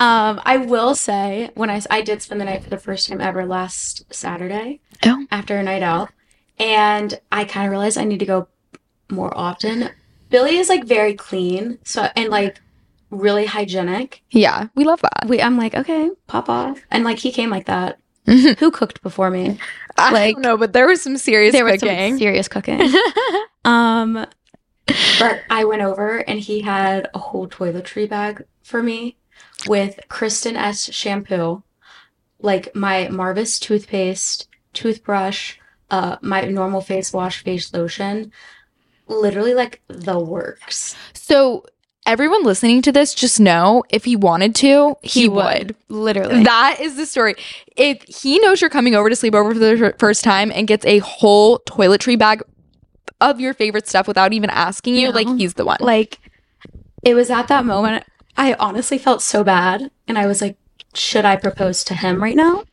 B: Um, I will say when I I did spend the night for the first time ever last Saturday
A: Oh.
B: after a night out, and I kind of realized I need to go more often. Billy is like very clean, so and like really hygienic.
A: Yeah, we love that.
B: We I'm like okay, pop off, and like he came like that. Who cooked before me?
A: I
B: Like-
A: don't know, but there was some serious
B: there was some serious cooking. um, but I went over and he had a whole toiletry bag for me with Kérastase shampoo, like my Marvis toothpaste, toothbrush, uh, my normal face wash, face lotion, literally like the works.
A: So everyone listening to this, just know if he wanted to, he, would.
B: literally.
A: That is the story. If he knows you're coming over to sleep over for the first time and gets a whole toiletry bag of your favorite stuff without even asking you,
B: No.
A: like he's the one.
B: like it was at that moment I honestly felt so bad, and I was like, should I propose to him right now?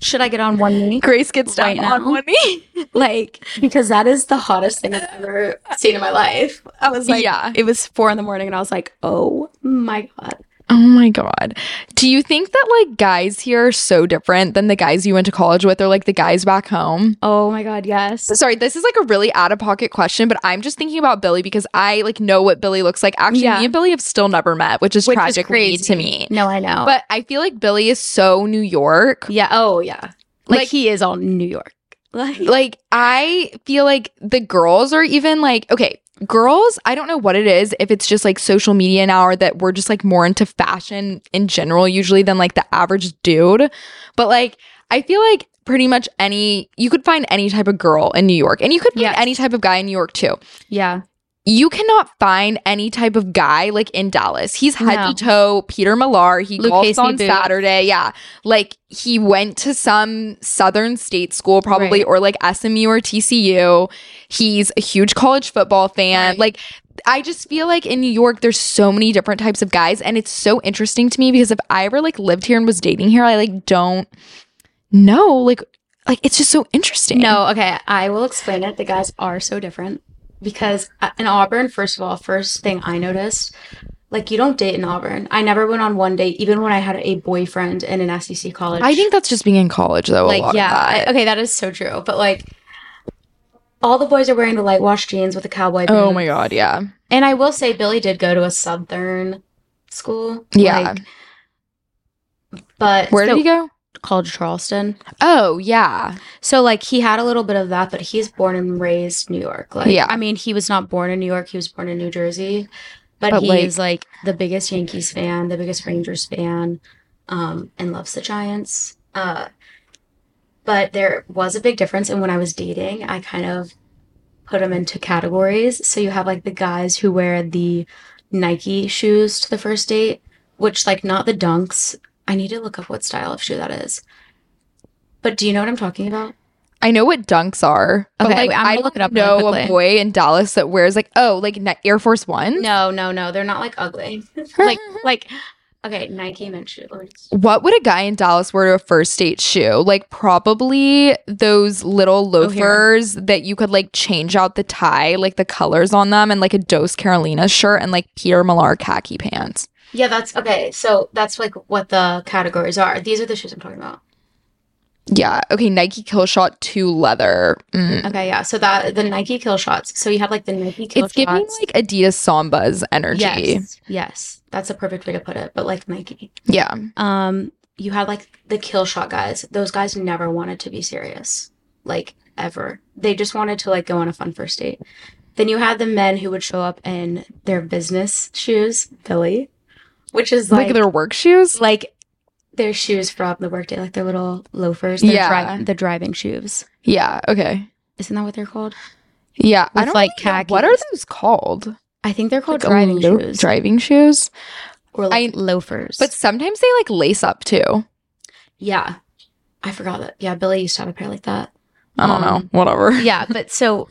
B: should I get on one knee?
A: Grace gets down
B: Right
A: on
B: now.
A: one knee.
B: like because that is the hottest thing I've ever seen in my life. I was like,
A: Yeah.
B: it was four in the morning, and I was like, oh my god.
A: Oh my god. Do you think that like guys here are so different than the guys you went to college with or like the guys back home?
B: Oh my god, yes.
A: Sorry, this is like a really out of pocket question, but I'm just thinking about Billy because I like know what Billy looks like. Actually,
B: Yeah.
A: me and Billy have still never met, which is
B: Which is
A: tragic
B: crazy
A: to me.
B: No, I know.
A: But I feel like Billy is so New York.
B: yeah, oh yeah. Like,
A: Like-
B: he is all New York. Like,
A: Like I feel like the girls are even like okay, girls, I don't know what it is if it's just like social media now or that we're just like more into fashion in general usually than like the average dude. But like I feel like pretty much any you could find any type of girl in New York and you could find
B: Yes.
A: any type of guy in New York too.
B: yeah.
A: You cannot find any type of guy like in Dallas. He's head
B: No.
A: to toe Peter Millar. He
B: Luke
A: golfs on
B: boots.
A: Saturday. Yeah. Like he went to some southern state school, probably,
B: Right.
A: or like SMU or TCU. He's a huge college football fan.
B: Right.
A: Like, I just feel like in New York, there's so many different types of guys. And it's so interesting to me because if I ever like lived here and was dating here, I like don't know. Like, like it's just so interesting.
B: No, okay, I will explain it. The guys are so different because uh, in Auburn, first of all, first thing I noticed, like you don't date in Auburn. I never went on one date, even when I had a boyfriend in an SEC college.
A: I think that's just being in college though. a lot
B: like yeah,
A: that.
B: I- okay, that is so true. But like, all the boys are wearing the light wash jeans with the cowboy.
A: Oh my god, yeah.
B: And I will say, Billy did go to a southern school.
A: Yeah.
B: like, but
A: Where
B: so-
A: did he go?
B: College Charleston.
A: Oh, yeah.
B: So like he had a little bit of that, but he's born and raised New York. Like
A: Yeah.
B: I mean, he was not born in New York, he was born in New Jersey. But,
A: But,
B: he
A: like-
B: is like the biggest Yankees fan, the biggest Rangers fan, um, and loves the Giants. Uh but there was a big difference and when I was dating, I kind of put them into categories. So you have like the guys who wear the Nike shoes to the first date, which like not the dunks. I need to look up what style of shoe that is. But do you know what I'm talking about?
A: I know what dunks are. But
B: Okay,
A: like,
B: I'm
A: I
B: look
A: don't
B: it up really
A: a boy in Dallas that wears like, oh, like Air Force One.
B: No, no, no. They're not like ugly. like like okay, Nike mentioned it. Let me just-
A: What would a guy in Dallas wear to a first date shoe? Like probably those little
B: Oh,
A: loafers that you could like change out the tie, like the colors on them, and like a Dos Carolina shirt and like Peter Millar khaki pants.
B: Yeah, that's okay. So that's like what the categories are. These are the shoes I'm talking about.
A: Yeah. Okay. Nike Kill Shot 2 leather. Mm.
B: Okay, yeah. So that the Nike kill shots. So you have like the Nike kill
A: It's giving
B: shots.
A: like Adidas Sambas energy.
B: yes, yes, that's a perfect way to put it. But like Nike,
A: Yeah.
B: um, you had like the kill shot guys. Those guys never wanted to be serious, like ever. They just wanted to like go on a fun first date. Then you had the men who would show up in their business shoes, Billy, which is
A: Like,
B: like
A: their work shoes.
B: like their shoes from the workday, like their little loafers. Their
A: Yeah.
B: dri- the driving shoes.
A: Yeah. Okay.
B: Isn't that what they're called?
A: Yeah. I don't
B: like,
A: really know- What are those called?
B: I think they're called
A: Like,
B: driving
A: lo-
B: shoes
A: Driving shoes.
B: or like
A: I-
B: loafers.
A: But sometimes they like lace up too.
B: yeah, I forgot that. Yeah, Billy used to have a pair like that.
A: I don't know.
B: Um,
A: Whatever.
B: Yeah, but so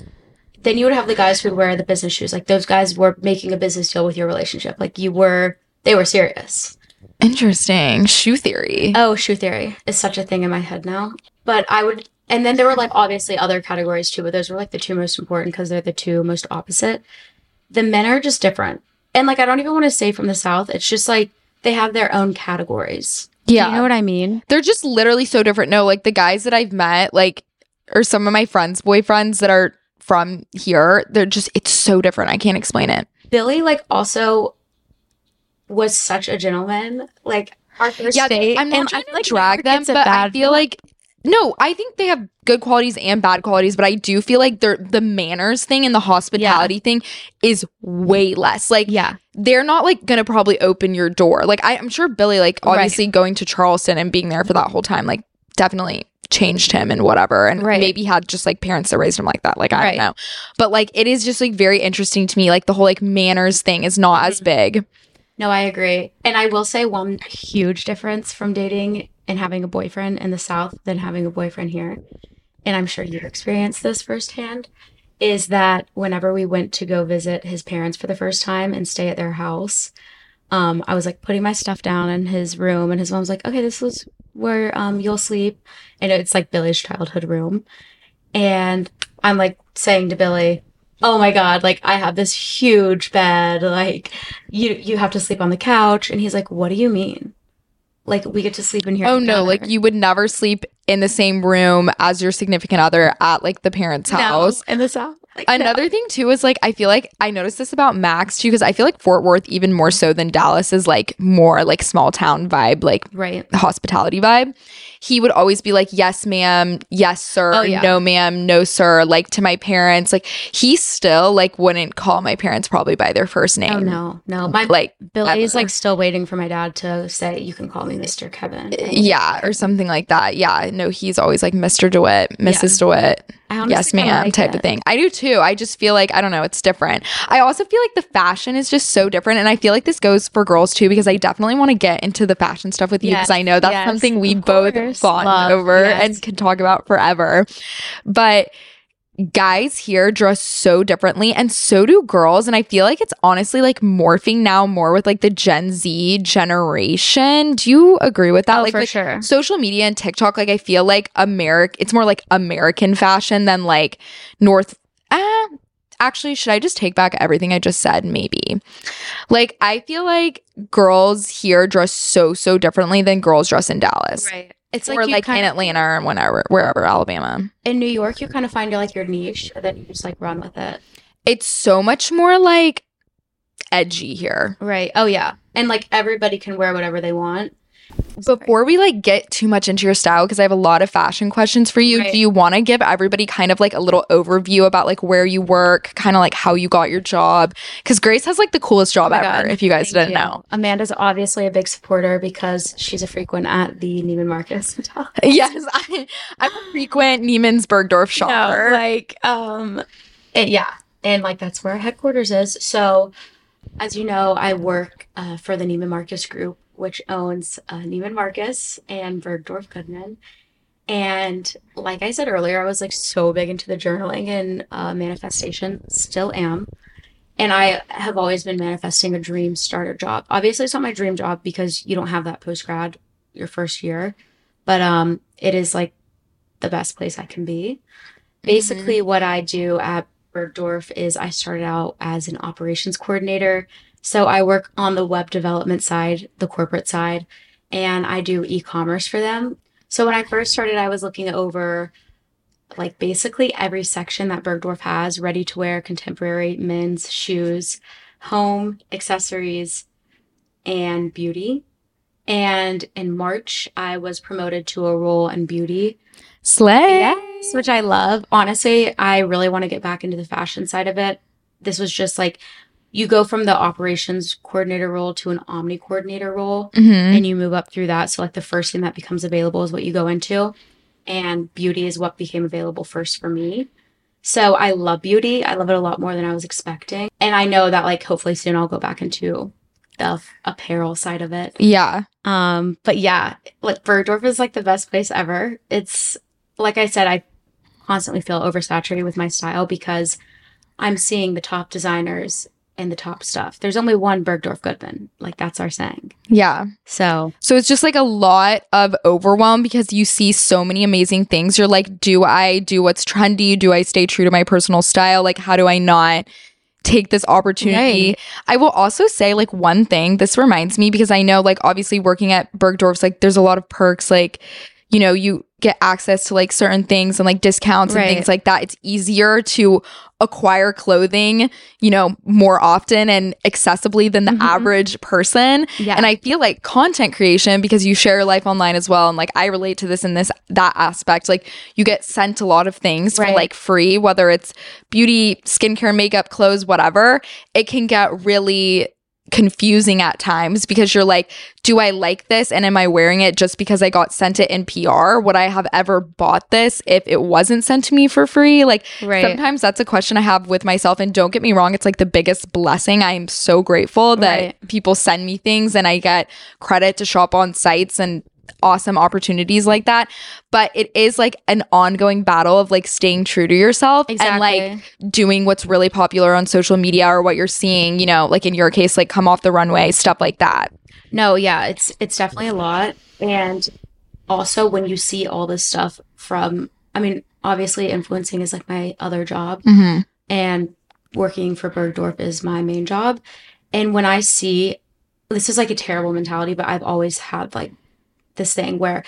B: then you would have the guys who would wear the business shoes. Like those guys were making a business deal with your relationship. Like you were, they were serious.
A: Interesting. Shoe theory.
B: Oh, shoe theory is such a thing in my head now. But I would, and then there were like obviously other categories too, but those were like the two most important because they're the two most opposite. The men are just different. And like, I don't even want to say from the South. It's just like they have their own categories.
A: yeah.
B: You know what I mean?
A: They're just literally so different. No, like the guys that I've met, like, or some of my friends' boyfriends that are from here, they're just, it's so different. I can't explain it.
B: Billy, like, also was such a gentleman. Like, our first
A: Yeah,
B: date.
A: I'm not
B: and
A: trying
B: I
A: to
B: like
A: drag them, but I feel like, no, I think they have good qualities and bad qualities, but I do feel like they're, the manners thing and the hospitality thing is way less. Like,
B: Yeah.
A: they're not like gonna probably open your door. Like I, I'm sure Billy, like
B: Right.
A: obviously going to Charleston and being there for that whole time, like definitely changed him and whatever. And
B: Right.
A: maybe had just like parents that raised him like that. Like I
B: Right.
A: don't know. But like it is just like very interesting to me. Like the whole like manners thing is not as
B: Mm-hmm.
A: big.
B: No, I agree. And I will say one huge difference from dating and having a boyfriend in the South than having a boyfriend here. And I'm sure you've experienced this firsthand. Is that whenever we went to go visit his parents for the first time and stay at their house, um, I was like putting my stuff down in his room, and his mom's like, "Okay, this is where um you'll sleep," and it's like Billy's childhood room, and I'm like saying to Billy, "Oh my god, like I have this huge bed, like you you have to sleep on the couch," and he's like, "What do you mean?" Like we get to sleep in here.
A: Oh no, like you would never sleep in the same room as your significant other at like the parents'
B: No,
A: house.
B: in the South. Like, no.
A: Another thing too is like I feel like I noticed this about Max too because I feel like Fort Worth even more so than Dallas is like more like small town vibe, like
B: right.
A: hospitality vibe. He would always be like, "Yes, ma'am. Yes, sir.
B: Oh, yeah.
A: No, ma'am. No, sir." Like to my parents, like he still like wouldn't call my parents probably by their first oh, name.
B: Oh no, no. My
A: Like
B: Billy's
A: ever.
B: like still waiting for my dad to say you can call me Mr. Kevin.
A: Uh, yeah, or something like that. Yeah, no, he's always like Mr. DeWitt, Mrs. DeWitt.
B: I
A: yes, ma'am,
B: like
A: type
B: it.
A: of thing. I do too. I just feel like I don't know, it's different. I also feel like the fashion is just so different, and I feel like this goes for girls too because I definitely want to get into the fashion stuff with you because
B: Yes,
A: I know that's
B: yes,
A: something we both
B: course.
A: bond
B: Love,
A: over
B: yes.
A: and can talk about forever. But guys here dress so differently and so do girls and i feel like it's honestly like morphing now more with like the gen z generation do you agree with that
B: Oh,
A: like
B: for
A: with
B: sure.
A: social media and tiktok like i feel like america it's more like american fashion than like north ah, actually should i just take back everything i just said maybe like i feel like girls here dress so so differently than girls dress in dallas
B: Right. It's
A: or
B: like,
A: like in
B: of-
A: atlanta or whenever wherever alabama
B: in New York, you kind of find your like your niche, and then you just like run with it.
A: it's so much more like edgy here.
B: Right. Oh yeah. And like everybody can wear whatever they want.
A: Before we like get too much into your style, because I have a lot of fashion questions for you.
B: Right.
A: Do you want to give everybody kind of like a little overview about like where you work, kind of like how you got your job? Because Grace has like the coolest job
B: Oh
A: ever.
B: God.
A: If you guys
B: Thank
A: didn't
B: you.
A: know,
B: Amanda's obviously a big supporter because she's a frequent at the Neiman Marcus Hotel.
A: yes, I, I'm a frequent Neiman's Bergdorf shopper.
B: No, like um it- yeah. And like that's where our headquarters is. So as you know, I work uh, for the Neiman Marcus Group, which owns uh, Neiman Marcus and Bergdorf Goodman. And like I said earlier, I was like so big into the journaling and uh, manifestation, still am. And I have always been manifesting a dream starter job. Obviously, it's not my dream job because you don't have that post grad your first year, but um, it is like the best place I can be. Basically, what I do at Bergdorf is I started out as an operations coordinator. So I work on the web development side, the corporate side, and I do e commerce for them. So when I first started, I was looking over like basically every section that Bergdorf has ready to wear, contemporary, men's, shoes, home, accessories, and beauty. And in March, I was promoted to a role in beauty.
A: Slay.
B: Yes, which I love. Honestly, I really want to get back into the fashion side of it. This was just like you go from the operations coordinator role to an omni coordinator role
A: hmm
B: and you move up through that. So like the first thing that becomes available is what you go into. And beauty is what became available first for me. So I love beauty. I love it a lot more than I was expecting. And I know that like hopefully soon I'll go back into the apparel side of it.
A: Yeah.
B: Um, but yeah, like Bergdorf is like the best place ever. It's like I said, I constantly feel oversaturated with my style because I'm seeing the top designers and the top stuff. There's only one Bergdorf Goodman. Like that's our saying.
A: Yeah.
B: So
A: So it's just like a lot of overwhelm because you see so many amazing things. You're like, do I do what's trendy? Do I stay true to my personal style? Like, how do I not take this opportunity?
B: Right.
A: I will also say, like, one thing this reminds me because I know, like, obviously working at Bergdorf's, like, there's a lot of perks. Like, you know, you get access to like certain things and like discounts and
B: Right.
A: things like that. It's easier to acquire clothing, you know, more often and accessibly than the
B: Mhm.
A: average person.
B: yeah.
A: And I feel like content creation because you share your life online as well. And like I relate to this in this that aspect. Like you get sent a lot of things for like free, whether it's beauty, skincare, makeup, clothes, whatever. It can get really confusing at times because you're like, do I like this? And am I wearing it just because I got sent it in PR? Would I have ever bought this if it wasn't sent to me for free? Like
B: right.
A: Sometimes that's a question I have with myself. And don't get me wrong, it's like the biggest blessing. I'm so grateful that
B: Right.
A: people send me things and I get credit to shop on sites and awesome opportunities like that. But it is like an ongoing battle of like staying true to yourself
B: exactly.
A: and like doing what's really popular on social media or what you're seeing, you know, like in your case, like come off the runway, stuff like that.
B: No, yeah, it's it's definitely a lot. And also when you see all this stuff from I mean, obviously influencing is like my other job
A: Mm-hmm.
B: and working for Bergdorf is my main job. And when I see this is like a terrible mentality, but I've always had like this thing where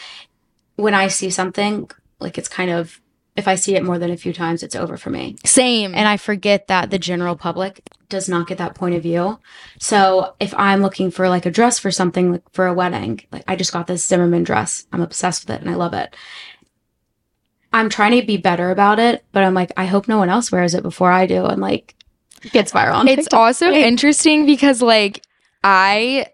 B: when I see something, like it's kind of if I see it more than a few times, it's over for me.
A: Same.
B: And I forget that the general public does not get that point of view. So if I'm looking for like a dress for something like for a wedding, like I just got this Zimmermann dress. I'm obsessed with it and I love it. I'm trying to be better about it, but I'm like, I hope no one else wears it before I do. And like gets viral. on
A: it's also interesting because like I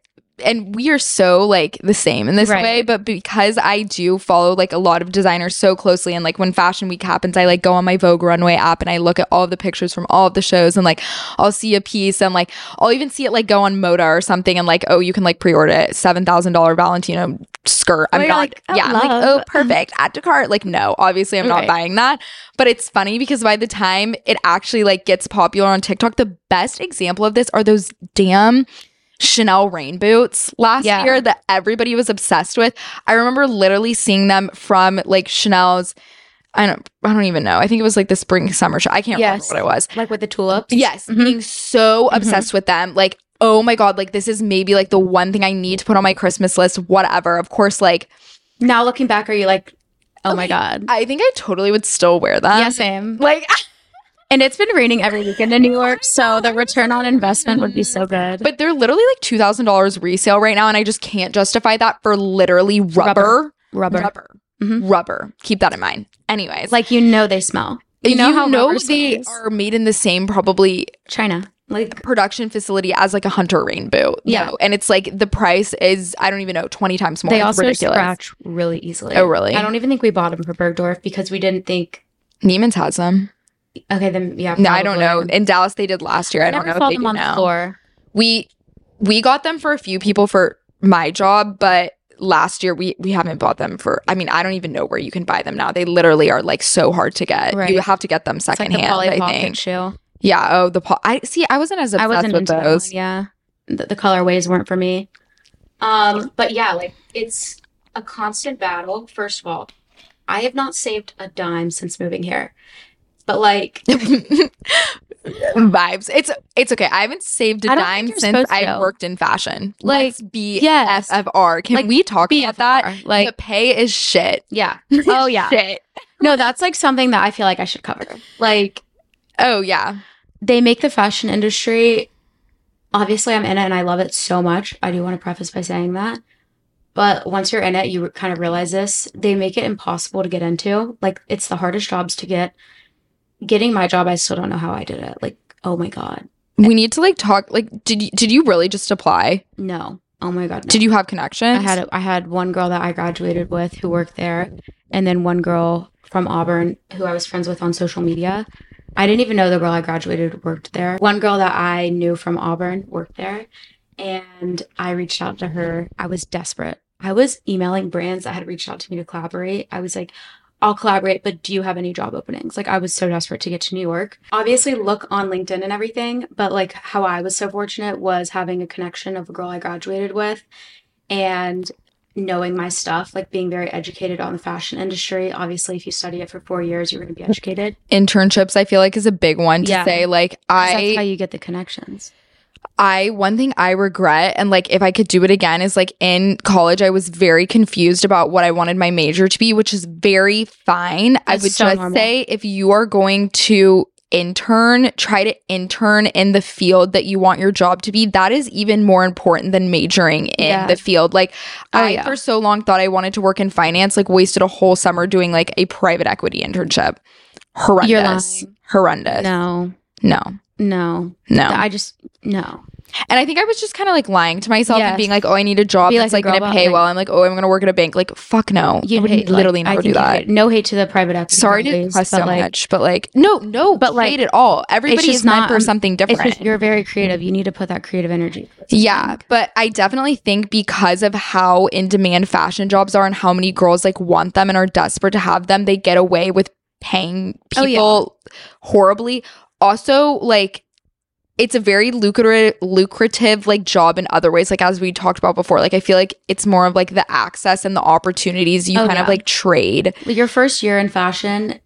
A: and we are so like the same in this
B: Right.
A: way but because I do follow like a lot of designers so closely and like when fashion week happens I like go on my Vogue runway app and I look at all of the pictures from all of the shows and like I'll see a piece and like I'll even see it like go on Moda or something and like oh you can like pre-order it $7,000 Valentino skirt I'm not
B: like, oh,
A: yeah I'm like oh perfect add to cart like no obviously I'm not
B: Right.
A: buying that but it's funny because by the time it actually like gets popular on TikTok, the best example of this are those damn Chanel rain boots last
B: Yeah.
A: year that everybody was obsessed with. I remember literally seeing them from like Chanel's I don't I don't even know. I think it was like the spring summer show. I can't
B: Yes.
A: remember what it was.
B: like with the tulips.
A: Yes,
B: Mhm.
A: being so
B: Mhm.
A: obsessed with them. Like, oh my god, like this is maybe like the one thing I need to put on my Christmas list, whatever. Of course, like
B: Now looking back, are you like, oh my God.
A: I think I totally would still wear them.
B: yeah, same.
A: Like
B: And it's been raining every weekend in New York, so the return on investment would be so good.
A: But they're literally like two thousand dollars resale right now, and I just can't justify that for literally rubber.
B: rubber.
A: Rubber.
B: Mhm.
A: Rubber. Keep that in mind. Anyways,
B: Like you know they smell.
A: you know,
B: how rubber
A: they
B: smells.
A: are made in the same probably
B: China. Like
A: production facility as like a hunter rain boot.
B: Yeah.
A: though. and it's like the price is I don't even know twenty times more.
B: they
A: It's
B: also
A: ridiculous.
B: scratch really easily.
A: Oh, really?
B: I don't even think we bought them for Bergdorf because we didn't think.
A: Neiman's has them.
B: Okay, then yeah.
A: No, I don't know. In Dallas, they did last year. I,
B: I
A: don't know if they
B: them
A: do
B: on
A: now.
B: floor.
A: We we got them for a few people for my job, but last year we we haven't bought them for. I mean, I don't even know where you can buy them now. They literally are like so hard to get.
B: Right.
A: You have to get them
B: It's like the
A: secondhand. I think.
B: shoe.
A: Yeah. Oh, the Paul. I see. I wasn't as
B: I wasn't
A: with
B: into
A: those.
B: one, yeah. The, the colorways weren't for me. Um, but yeah, like it's a constant battle. First of all, I have not saved a dime since moving here. But like
A: vibes. It's it's okay. I haven't saved a dime since I worked in fashion.
B: Like,
A: Let's be
B: yes.
A: FFR. Can
B: Like,
A: we talk about that?
B: Like
A: the pay is shit.
B: yeah. Oh yeah.
A: Shit.
B: No, that's like something that I feel like I should cover. Like
A: Oh yeah.
B: they make the fashion industry obviously I'm in it and I love it so much. I do want to preface by saying that. But once you're in it, you kind of realize this. They make it impossible to get into. Like it's the hardest jobs to get. Getting my job, I still don't know how I did it. Like, oh my god.
A: We need to like talk like did you did you really just apply?
B: No. Oh my god. No.
A: Did you have connections?
B: I had I had one girl that I graduated with who worked there, and then one girl from Auburn who I was friends with on social media. I didn't even know the girl I graduated worked there. One girl that I knew from Auburn worked there, and I reached out to her. I was desperate. I was emailing brands that had reached out to me to collaborate. I was like, I'll collaborate, but do you have any job openings? Like, I was so desperate to get to New York. Obviously, look on LinkedIn and everything, but like, how I was so fortunate was having a connection of a girl I graduated with and knowing my stuff, like being very educated on the fashion industry. Obviously, if you study it for four years, you're going to be educated.
A: internships I feel like is a big one to
B: Yeah.
A: say like
B: 'Cause that's how you get the connections.
A: I one thing I regret and like if I could do it again is like in college I was very confused about what I wanted my major to be which is very fine. I would
B: so
A: just
B: normal.
A: say if you are going to intern try to intern in the field that you want your job to be that is even more important than majoring in
B: Yeah.
A: the field like
B: Oh,
A: i
B: yeah.
A: for so long thought i wanted to work in finance like wasted a whole summer doing like a private equity internship horrendous horrendous
B: No,
A: no
B: no,
A: no
B: I just no.
A: and I think I was just kind of like lying to myself and being like, oh, I need a job
B: Be
A: that's
B: like
A: like, gonna pay
B: like-
A: well. I'm like, oh, I'm gonna work at a bank. Like, fuck no. You would
B: hate-
A: literally
B: like,
A: never do that.
B: No hate to the private equity.
A: Sorry to
B: but,
A: so
B: like,
A: much, but like, no, no,
B: But, like,
A: like, at all. Everybody
B: just
A: is meant
B: not-
A: for
B: um,
A: something different.
B: just you're very creative. You need to put that creative energy.
A: Yeah, but I definitely think because of how in demand fashion jobs are and how many girls like want them and are desperate to have them, they get away with paying
B: Oh,
A: people
B: yeah.
A: horribly. Also, like it's a very lucrative lucrative like job in other ways like as we talked about before like i feel like it's more of like the access and the opportunities you
B: Oh,
A: kind of like trade
B: Your first year in fashion,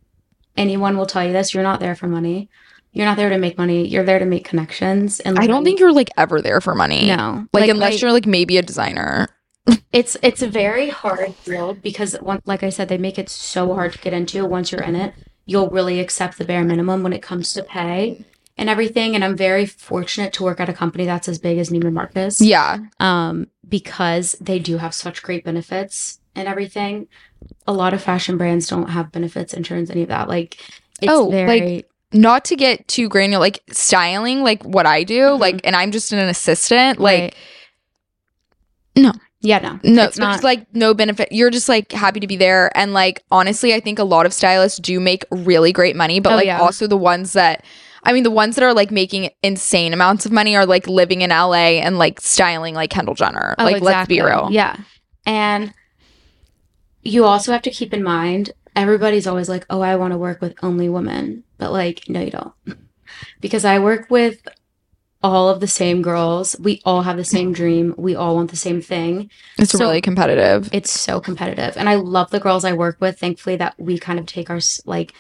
B: anyone will tell you this. You're not there for money. You're not there to make money. You're there to make connections. And like,
A: i don't think you're like ever there for money
B: no,
A: like, unless you're like maybe a designer
B: it's it's a very hard field because one, like I said, they make it so hard to get into. Once you're in it, you'll really accept the bare minimum when it comes to pay and everything. And I'm very fortunate to work at a company that's as big as Neiman Marcus.
A: yeah
B: um, because they do have such great benefits and everything. A lot of fashion brands don't have benefits, insurance, any of that. Like, it's
A: Oh,
B: very
A: like, not to get too granular like styling like what i do
B: Mhm.
A: like and i'm just an assistant like
B: Right.
A: No.
B: Yeah, no,
A: no
B: it's not.
A: like no benefit you're just like happy to be there and like honestly i think a lot of stylists do make really great money but
B: Oh,
A: like
B: yeah.
A: also the ones that i mean the ones that are like making insane amounts of money are like living in la and like styling like kendall jenner.
B: Oh,
A: like let's be real.
B: Yeah, and you also have to keep in mind everybody's always like, "Oh, I want to work with only women," but like, no, you don't, because I work with all of the same girls. We all have the same dream. We all want the same thing.
A: it's
B: So-
A: really competitive
B: it's so competitive and i love the girls i work with thankfully that we kind of take our like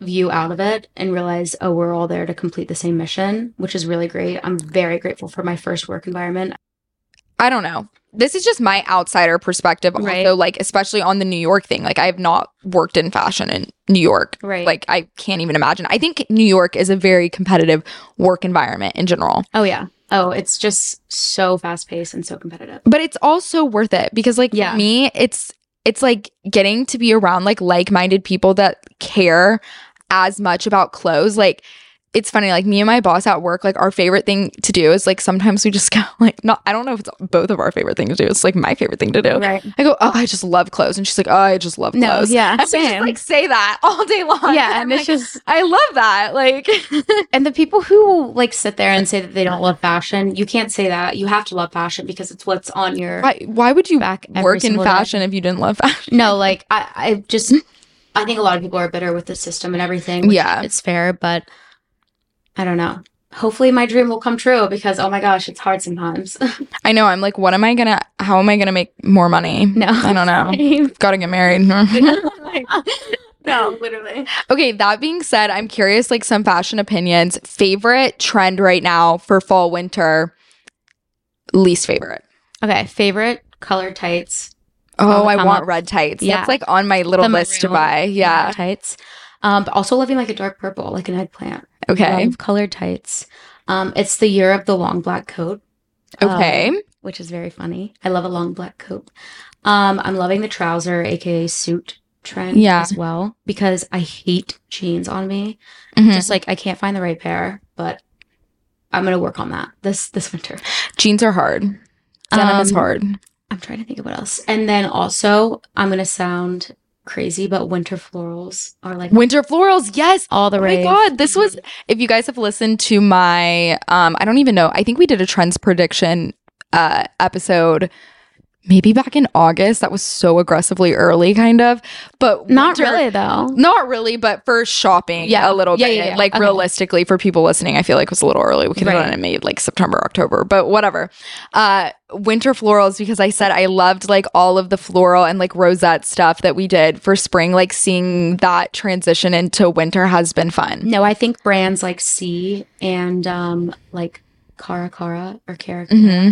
B: view out of it and realize oh we're all there to complete the same mission which is really great i'm very grateful for my first work environment
A: I don't know. This is just my outsider perspective, also,
B: Right.
A: like, especially on the New York thing. Like, I have not worked in fashion in New York.
B: right
A: Like, I can't even imagine. I think New York is a very competitive work environment in general,
B: oh yeah oh it's just so fast paced and so competitive
A: but it's also worth it because, like,
B: Yeah.
A: for me, it's it's like getting to be around like like minded people that care as much about clothes. Like, it's funny, like me and my boss at work, like our favorite thing to do is like sometimes we just go like not I don't know if it's both of our favorite thing to do. It's like my favorite thing to do.
B: right
A: I go, oh, I just love clothes, and she's like, oh, I just love
B: no
A: clothes.
B: yeah
A: And we just
B: same
A: like say that all day long.
B: yeah
A: I'm
B: and it's
A: like,
B: just
A: I love that. Like,
B: and the people who like sit there and say that they don't love fashion you can't say that you have to love fashion because it's what's on your
A: why, why would you
B: back
A: work in
B: single day.
A: fashion if you didn't love fashion?
B: No, like I, I just I think a lot of people are bitter with the system and everything. which
A: Yeah.
B: It's fair, but I don't know. Hopefully my dream will come true because oh my gosh, it's hard sometimes.
A: I know. I'm like, what am I gonna? How am I gonna make more money?
B: no.
A: I don't know. Got to get married.
B: no, literally.
A: Okay, that being said, I'm curious like some fashion opinions. Favorite trend right now for fall winter, least favorite.
B: Okay, favorite color tights.
A: Oh, I want red tights.
B: Yeah.
A: That's like on my little
B: The
A: list to buy. Yeah.
B: tights. Um, but also loving like a dark purple, like an eggplant.
A: Okay.
B: Love colored tights. Um, it's the year of the long black coat.
A: Okay.
B: um, which is very funny. I love a long black coat. Um, I'm loving the trouser, aka suit trend
A: Yeah.
B: as well because I hate jeans on me.
A: Mhm.
B: Just like I can't find the right pair, but I'm gonna work on that this this winter.
A: Jeans are hard. Denim is
B: Um,
A: hard.
B: I'm trying to think of what else. And then also, I'm gonna sound crazy, but winter florals are like
A: Winter florals, yes.
B: all the
A: Oh my god, this was if you guys have listened to my um I don't even know. I think we did a trends prediction uh episode maybe back in August. That was so aggressively early kind of. But
B: Not
A: winter-
B: really though.
A: Not really, but for shopping,
B: Yeah.
A: a little
B: Yeah,
A: bit.
B: yeah, yeah.
A: Like
B: Okay.
A: realistically, for people listening, I feel like it was a little early. We could have done it maybe like September, October, but whatever. Uh, winter florals because I said I loved like all of the floral and like rosette stuff that we did for spring. Like seeing that transition into winter has been fun.
B: No, I think brands like C and um like Cara Cara or Cara
A: hmm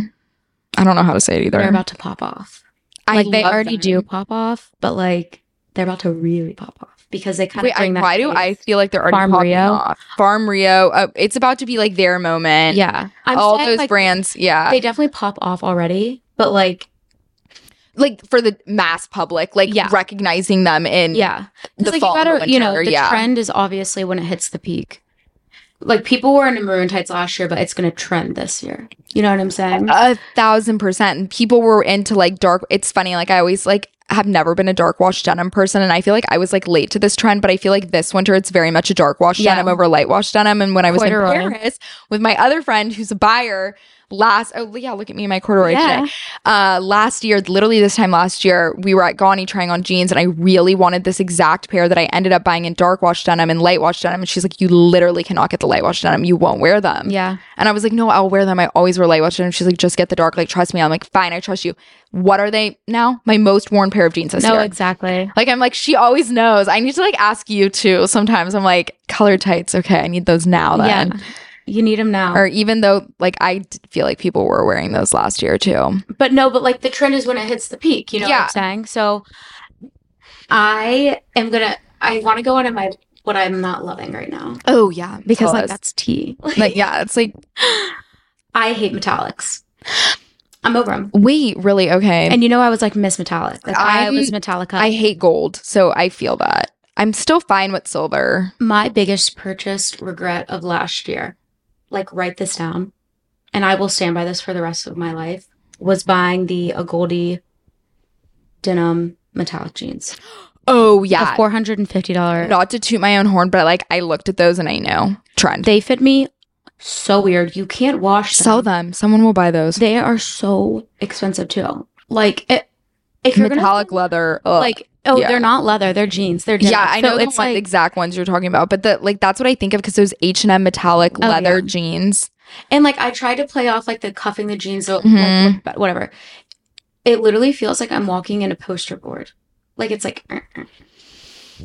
A: I don't know how to say it either.
B: they're about to pop off.
A: I
B: like they already
A: them.
B: do pop off, but like they're about to really pop off because they kind
A: Wait,
B: of
A: I,
B: bring that.
A: why do I feel like they're already
B: Farm
A: popping
B: Rio?
A: off? Farm Rio. Uh, it's about to be like their moment.
B: Yeah, I'm
A: all
B: saying,
A: those
B: like,
A: brands. Yeah,
B: They definitely pop off already, but like
A: like for the mass public, like
B: Yeah.
A: recognizing them in
B: yeah,
A: the
B: like
A: fall
B: you gotta, you know, the
A: yeah.
B: trend is obviously when it hits the peak. Like people were in maroon tights last year, but it's gonna trend this year. You know what I'm saying?
A: a thousand percent. People were into like dark. It's funny, like I always like have never been a dark wash denim person, and I feel like I was like late to this trend. But I feel like this winter it's very much a dark wash
B: Yeah.
A: denim over light wash denim. And when I was
B: Corduroy.
A: in Paris with my other friend who's a buyer. Last oh yeah, look at me in my corduroy
B: Yeah.
A: today. Uh last year, literally this time last year, we were at Gawney trying on jeans and I really wanted this exact pair that I ended up buying in dark wash denim and light wash denim. And she's like, You literally cannot get the light wash denim. You won't wear them.
B: yeah.
A: And I was like, no, I'll wear them. I always wear light wash. denim she's like, just get the dark. Like, trust me. I'm like, fine, I trust you. What are they now? My most worn pair of jeans this
B: No,
A: year.
B: exactly.
A: Like, I'm like, she always knows. I need to like ask you too. Sometimes I'm like, colored tights. Okay, I need those now then.
B: Yeah, you need them now.
A: Or even though, like, I feel like people were wearing those last year too.
B: But no, but like the trend is when it hits the peak. You know what I'm saying? So I am gonna. I want to go on to my what I'm not loving right now
A: Oh yeah,
B: because
A: Tell
B: like
A: us.
B: that's tea.
A: like yeah, it's like
B: I hate metallics. I'm over them.
A: wait, really? Okay,
B: And you know, I was like Miss Metallic. Like I
A: I'm-
B: was Metallica.
A: I hate gold, so I feel that. I'm still fine with silver.
B: my biggest purchase regret of last year, like write this down, and I will stand by this for the rest of my life, was buying the AGOLDE denim metallic jeans.
A: Oh yeah,
B: four hundred and fifty dollars.
A: not to toot my own horn, but like I looked at those and I know trend.
B: They fit me so weird. You can't wash them.
A: Sell them. Someone will buy those.
B: They are so expensive too. Like it, if you're
A: Metallic
B: gonna
A: leather. ugh.
B: like oh
A: Yeah.
B: they're not leather, they're jeans. They're denim.
A: yeah, I
B: So
A: know the
B: it's
A: one,
B: like
A: exact ones you're talking about, but the like that's what I think of because those H and M metallic
B: Oh,
A: leather
B: yeah.
A: jeans.
B: and like I tried to play off like the cuffing the jeans, so,
A: Mhm.
B: but whatever. It literally feels like I'm walking in a poster board. Like it's like. uh, uh.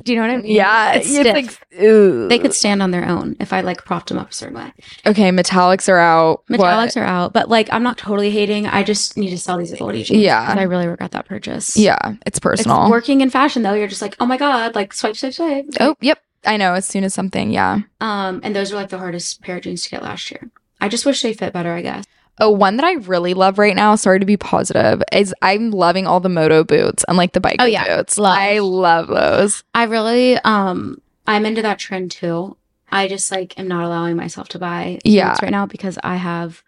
B: Do you know what I mean? Yeah, it's, stiff.
A: ew.
B: they could stand on their own if I like propped them up a certain way.
A: Okay, metallics are out. What?
B: Metallics are out, but like I'm not totally hating. I just need to sell these AGOLDE jeans.
A: Yeah,
B: I really regret that purchase.
A: Yeah, it's
B: It's
A: personal.
B: working in fashion though. You're just like, oh my god, like swipe, swipe, swipe.
A: oh, yep. I know. As soon as something, yeah.
B: Um, and those were like the hardest pair of jeans to get last year. I just wish they fit better. I guess.
A: Oh, one that I really love right now, sorry to be positive, is I'm loving all the moto boots and like the bike
B: Oh, yeah.
A: boots.
B: Love.
A: I love those.
B: I really, um, I'm into that trend too. I just like am not allowing myself to buy
A: Yeah.
B: boots right now because I have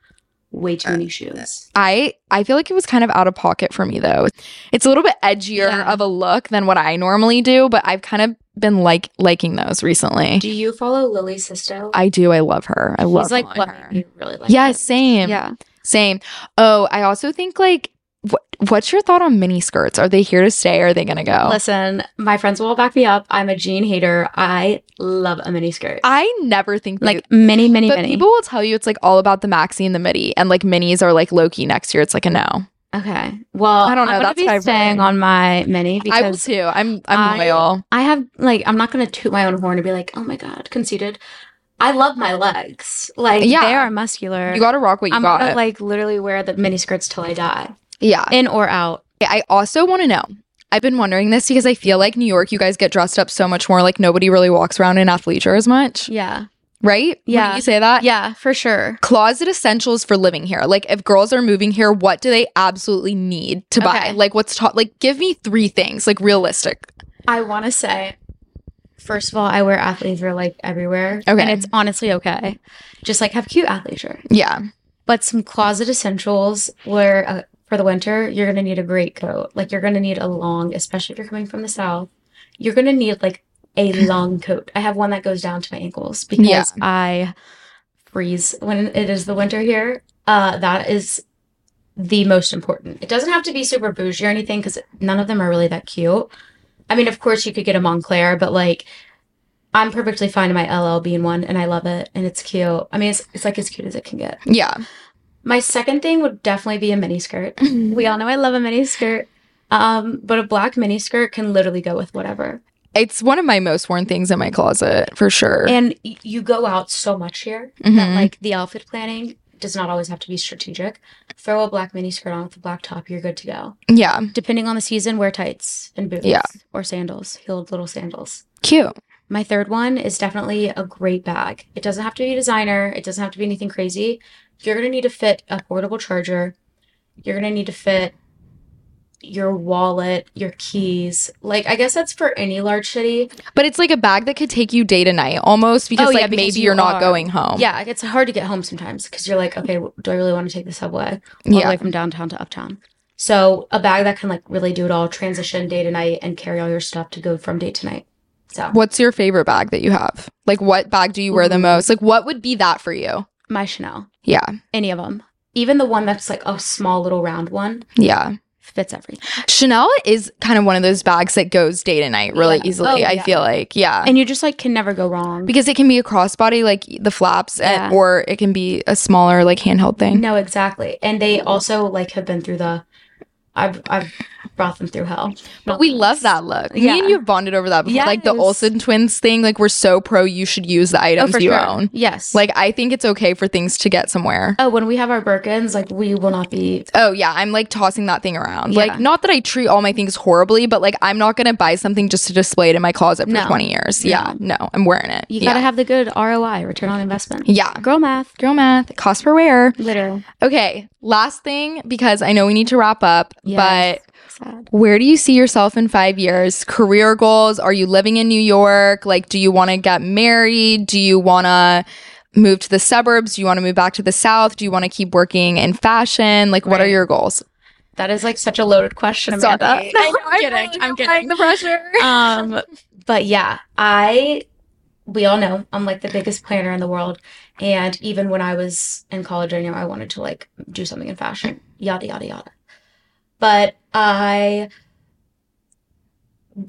B: way too many shoes.
A: I I feel like it was kind of out of pocket for me though. It's a little bit edgier
B: Yeah.
A: of a look than what I normally do, but I've kind of been like liking those recently.
B: Do you follow Lily Sisto?
A: I do. I love her. I love
B: He's like what
A: her.
B: you really like.
A: Yeah,
B: him.
A: same.
B: Yeah.
A: Same. Oh, I also think like what, what's your thought on mini skirts? Are they here to stay? Or are they gonna go?
B: Listen, my friends will back me up. I'm a jean hater. I love a mini skirt.
A: I never think they-
B: like many, many,
A: but
B: many.
A: people will tell you it's like all about the maxi and the midi, and like minis are like low key next year. It's like a no.
B: Okay. Well,
A: I don't know,
B: I'm
A: that's
B: be
A: I've
B: staying on my mini
A: I will too. I'm I'm
B: I-
A: loyal.
B: I have like I'm not gonna toot my own horn and be like, oh my god, conceited. I love my legs. Like
A: Yeah.
B: they are muscular.
A: You gotta rock what you
B: I'm
A: got.
B: gonna like literally wear the mini skirts till I die,
A: yeah.
B: in or out.
A: I also want to know. I've been wondering this because I feel like New York, you guys get dressed up so much more. Like nobody really walks around in athleisure as much,
B: Yeah.
A: Right?
B: Yeah.
A: Wouldn't you say that?
B: Yeah, for sure.
A: Closet essentials for living here. Like if girls are moving here, what do they absolutely need to buy?
B: Okay.
A: Like what's taught? Like give me three things. Like realistic.
B: I want to say, first of all, I wear athleisure like everywhere,
A: Okay.
B: and it's honestly okay. Just like have cute athleisure,
A: Yeah.
B: but some closet essentials where uh, for the winter you're gonna need a great coat. Like you're gonna need a long, especially if you're coming from the south. You're gonna need like a long coat. I have one that goes down to my ankles because
A: Yeah.
B: I freeze when it is the winter here. Uh, that is the most important. It doesn't have to be super bougie or anything because none of them are really that cute. I mean, of course, you could get a Moncler, but like, I'm perfectly fine in my L.L.Bean one, and I love it, and it's cute. I mean, it's it's like as cute as it can get.
A: Yeah.
B: My second thing would definitely be a mini skirt. we all know I love a mini skirt, um, but a black mini skirt can literally go with whatever.
A: It's one of my most worn things in my closet for sure.
B: And you go out so much here that
A: Mhm.
B: like the outfit planning does not always have to be strategic. Throw a black mini skirt on with a black top, you're good to go.
A: yeah.
B: Depending on the season, wear tights and boots.
A: Yeah.
B: Or sandals, heeled little sandals.
A: Cute.
B: My third one is definitely a great bag. It doesn't have to be designer, it doesn't have to be anything crazy. You're going to need to fit a portable charger. You're going to need to fit your wallet, your keys. Like, I guess that's for any large city.
A: But it's like a bag that could take you day to night almost because
B: Oh, yeah,
A: like
B: because
A: maybe
B: you
A: you're not
B: are-
A: going home.
B: Yeah, it's hard to get home sometimes because you're like, okay, do I really want to take the subway all
A: Yeah.
B: the way from downtown to uptown? So, a bag that can like really do it all, transition day to night, and carry all your stuff to go from day to night. So,
A: What's your favorite bag that you have? Like what bag do you wear the most? Like what would be that for you?
B: my Chanel,
A: Yeah.
B: any of them, even the one that's like a small little round one,
A: Yeah.
B: Fits everything.
A: Chanel is kind of one of those bags that goes day to night really
B: Yeah.
A: easily.
B: Oh,
A: I feel like, yeah.
B: And you just like can never go wrong.
A: because it can be a crossbody like the flaps eh,
B: Yeah.
A: and, or it can be a smaller like handheld thing.
B: No, exactly. And they also like have been through the. I've I've brought them through hell.
A: But we love that look.
B: Yeah.
A: Me and you have bonded over that before. Like the
B: Yes.
A: Olsen twins thing, like we're so pro you should use the items oh, you own.
B: Yes.
A: Like I think it's okay for things to get somewhere.
B: oh, when we have our Birkins, like we will not be.
A: Oh yeah, I'm like tossing that thing around.
B: Yeah.
A: Like not that I treat all my things horribly, but like I'm not gonna buy something just to display it in my closet for
B: No.
A: 20 years. Yeah, no, I'm wearing it.
B: You gotta have the good ROI, return on investment.
A: yeah.
B: Girl math,
A: Girl math, cost per wear.
B: literally.
A: Okay, last thing because I know we need to wrap up, but
B: Sad.
A: where do you see yourself in five years? Career goals? Are you living in New York? Like, do you want to get married? Do you want to move to the suburbs? Do you want to move back to the south? Do you want to keep working in fashion? Like, what are your goals?
B: That is like such a loaded question, Amanda.
A: Sorry.
B: No,
A: I know,
B: I'm kidding.
A: really
B: I'm kidding.
A: The pressure.
B: um, but yeah, I we all know I'm like the biggest planner in the world, and even when I was in college, I knew I wanted to like do something in fashion, yada yada yada. But I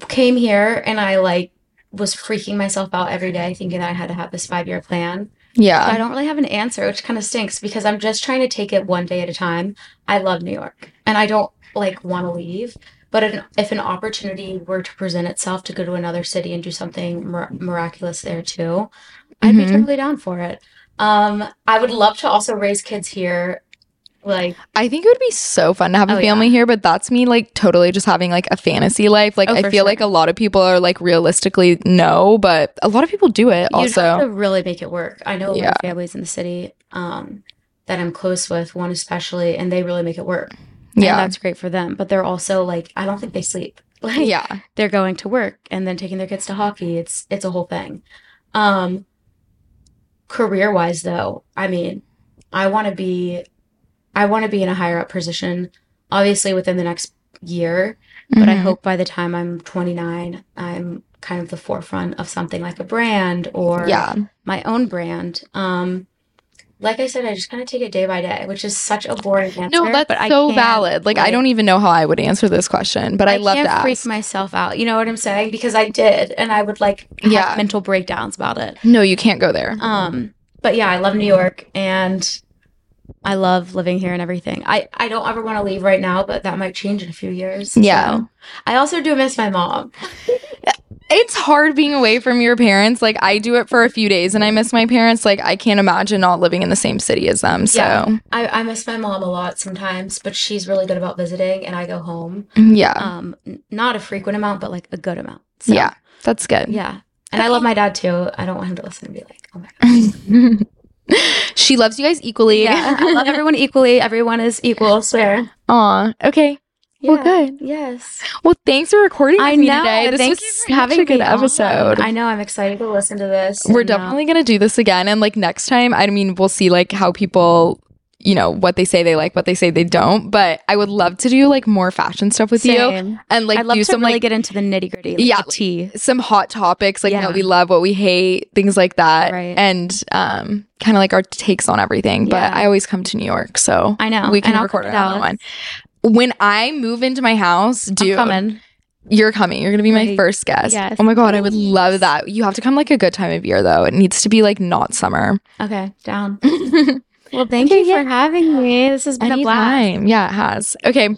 B: came here and I like was freaking myself out every day, thinking that I had to have this five year plan.
A: Yeah.
B: I don't really have an answer, which kind of stinks because I'm just trying to take it one day at a time. I love New York and I don't like want to leave. But an, if an opportunity were to present itself to go to another city and do something mir- miraculous there too, I'd be
A: Mhm.
B: totally down for it. Um, I would love to also raise kids here. Like,
A: I think it would be so fun to have a
B: Oh,
A: family
B: yeah.
A: here, but that's me like totally just having like a fantasy life. Like
B: Oh,
A: I feel
B: sure.
A: like a lot of people are like realistically no, but a lot of people do it
B: you'd have
A: also.
B: to really make it work. I know
A: Yeah.
B: of families in the city um, that I'm close with, one especially, and they really make it work. And
A: Yeah.
B: that's great for them. But they're also like, I don't think they sleep. Like,
A: Yeah.
B: they're going to work and then taking their kids to hockey. It's it's a whole thing. Um career wise though, I mean, I want to be I want to be in a higher up position obviously within the next year, but I
A: Mhm.
B: hope by the time I'm 29, I'm kind of the forefront of something like a brand or
A: Yeah.
B: my own brand. Um like I said, I just kind of take it day by day, which is such a boring answer.
A: No, that's
B: but
A: so valid. Like, I don't even know how I would answer this question, but I, love
B: can't
A: to
B: freak
A: ask.
B: myself out. You know what I'm saying? Because I did, and I would like have
A: Yeah.
B: mental breakdowns about it.
A: no, you can't go there.
B: Um, but yeah, I love New York, and I love living here and everything. I, I don't ever want to leave right now, but that might change in a few years.
A: Yeah.
B: So, I also do miss my mom.
A: It's hard being away from your parents. Like I do it for a few days and I miss my parents. Like I can't imagine not living in the same city as them. So
B: Yeah. I, I miss my mom a lot sometimes, but she's really good about visiting and I go home.
A: yeah.
B: Um, not a frequent amount, but like a good amount. So,
A: yeah. That's good.
B: Yeah. And I love my dad too. I don't want him to listen and be like, oh my God.
A: she loves you guys equally.
B: Yeah. I love everyone equally. Everyone is equal, swear.
A: Aw. Okay.
B: Yeah.
A: Well, good.
B: Yes.
A: Well, thanks for recording with
B: I
A: me
B: know.
A: today. This
B: Thank
A: was
B: you for
A: such
B: having
A: a good
B: me on.
A: episode.
B: I know. I'm excited to listen to this.
A: We're definitely gonna do this again, and like next time, I mean, we'll see like how people, you know, what they say they like, what they say they don't. But I would love to do like more fashion stuff with you, and like
B: I'd love
A: do
B: to
A: some
B: really
A: like
B: get into the nitty gritty. Like
A: Yeah,
B: The tea.
A: some hot topics, like
B: Yeah.
A: what we love, what we hate, things like that,
B: Right.
A: and um, kind of like our takes on everything. But I always come to New York, so
B: I know.
A: we can record another one. When I move into my house, dude,
B: coming.
A: you're coming. You're gonna be my first guest.
B: Yes.
A: Oh my god, I would love that. You have to come like a good time of year though. It needs to be like not summer.
B: Okay, down. Well, thank
A: Okay,
B: you
A: yeah.
B: for having me. This has been a blast.
A: Yeah, it has. Okay.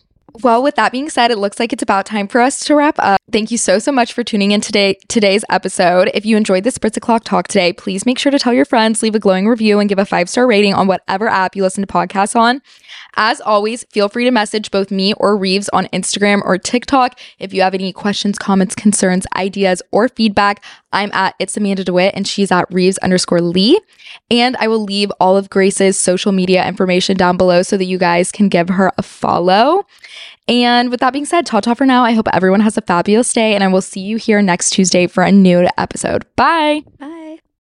A: Well, with that being said, it looks like it's about time for us to wrap up. Thank you so so much for tuning in today today's episode. If you enjoyed the Spritz O'clock talk today, please make sure to tell your friends, leave a glowing review, and give a five star rating on whatever app you listen to podcasts on. As always, feel free to message both me or Rives on Instagram or TikTok if you have any questions, comments, concerns, ideas, or feedback. I'm at It's Amanda DeWitt and she's at Rives underscore Lee. And I will leave all of Grace's social media information down below so that you guys can give her a follow. And with that being said, ta ta for now. I hope everyone has a fabulous day and I will see you here next Tuesday for a new episode. Bye.
B: Bye.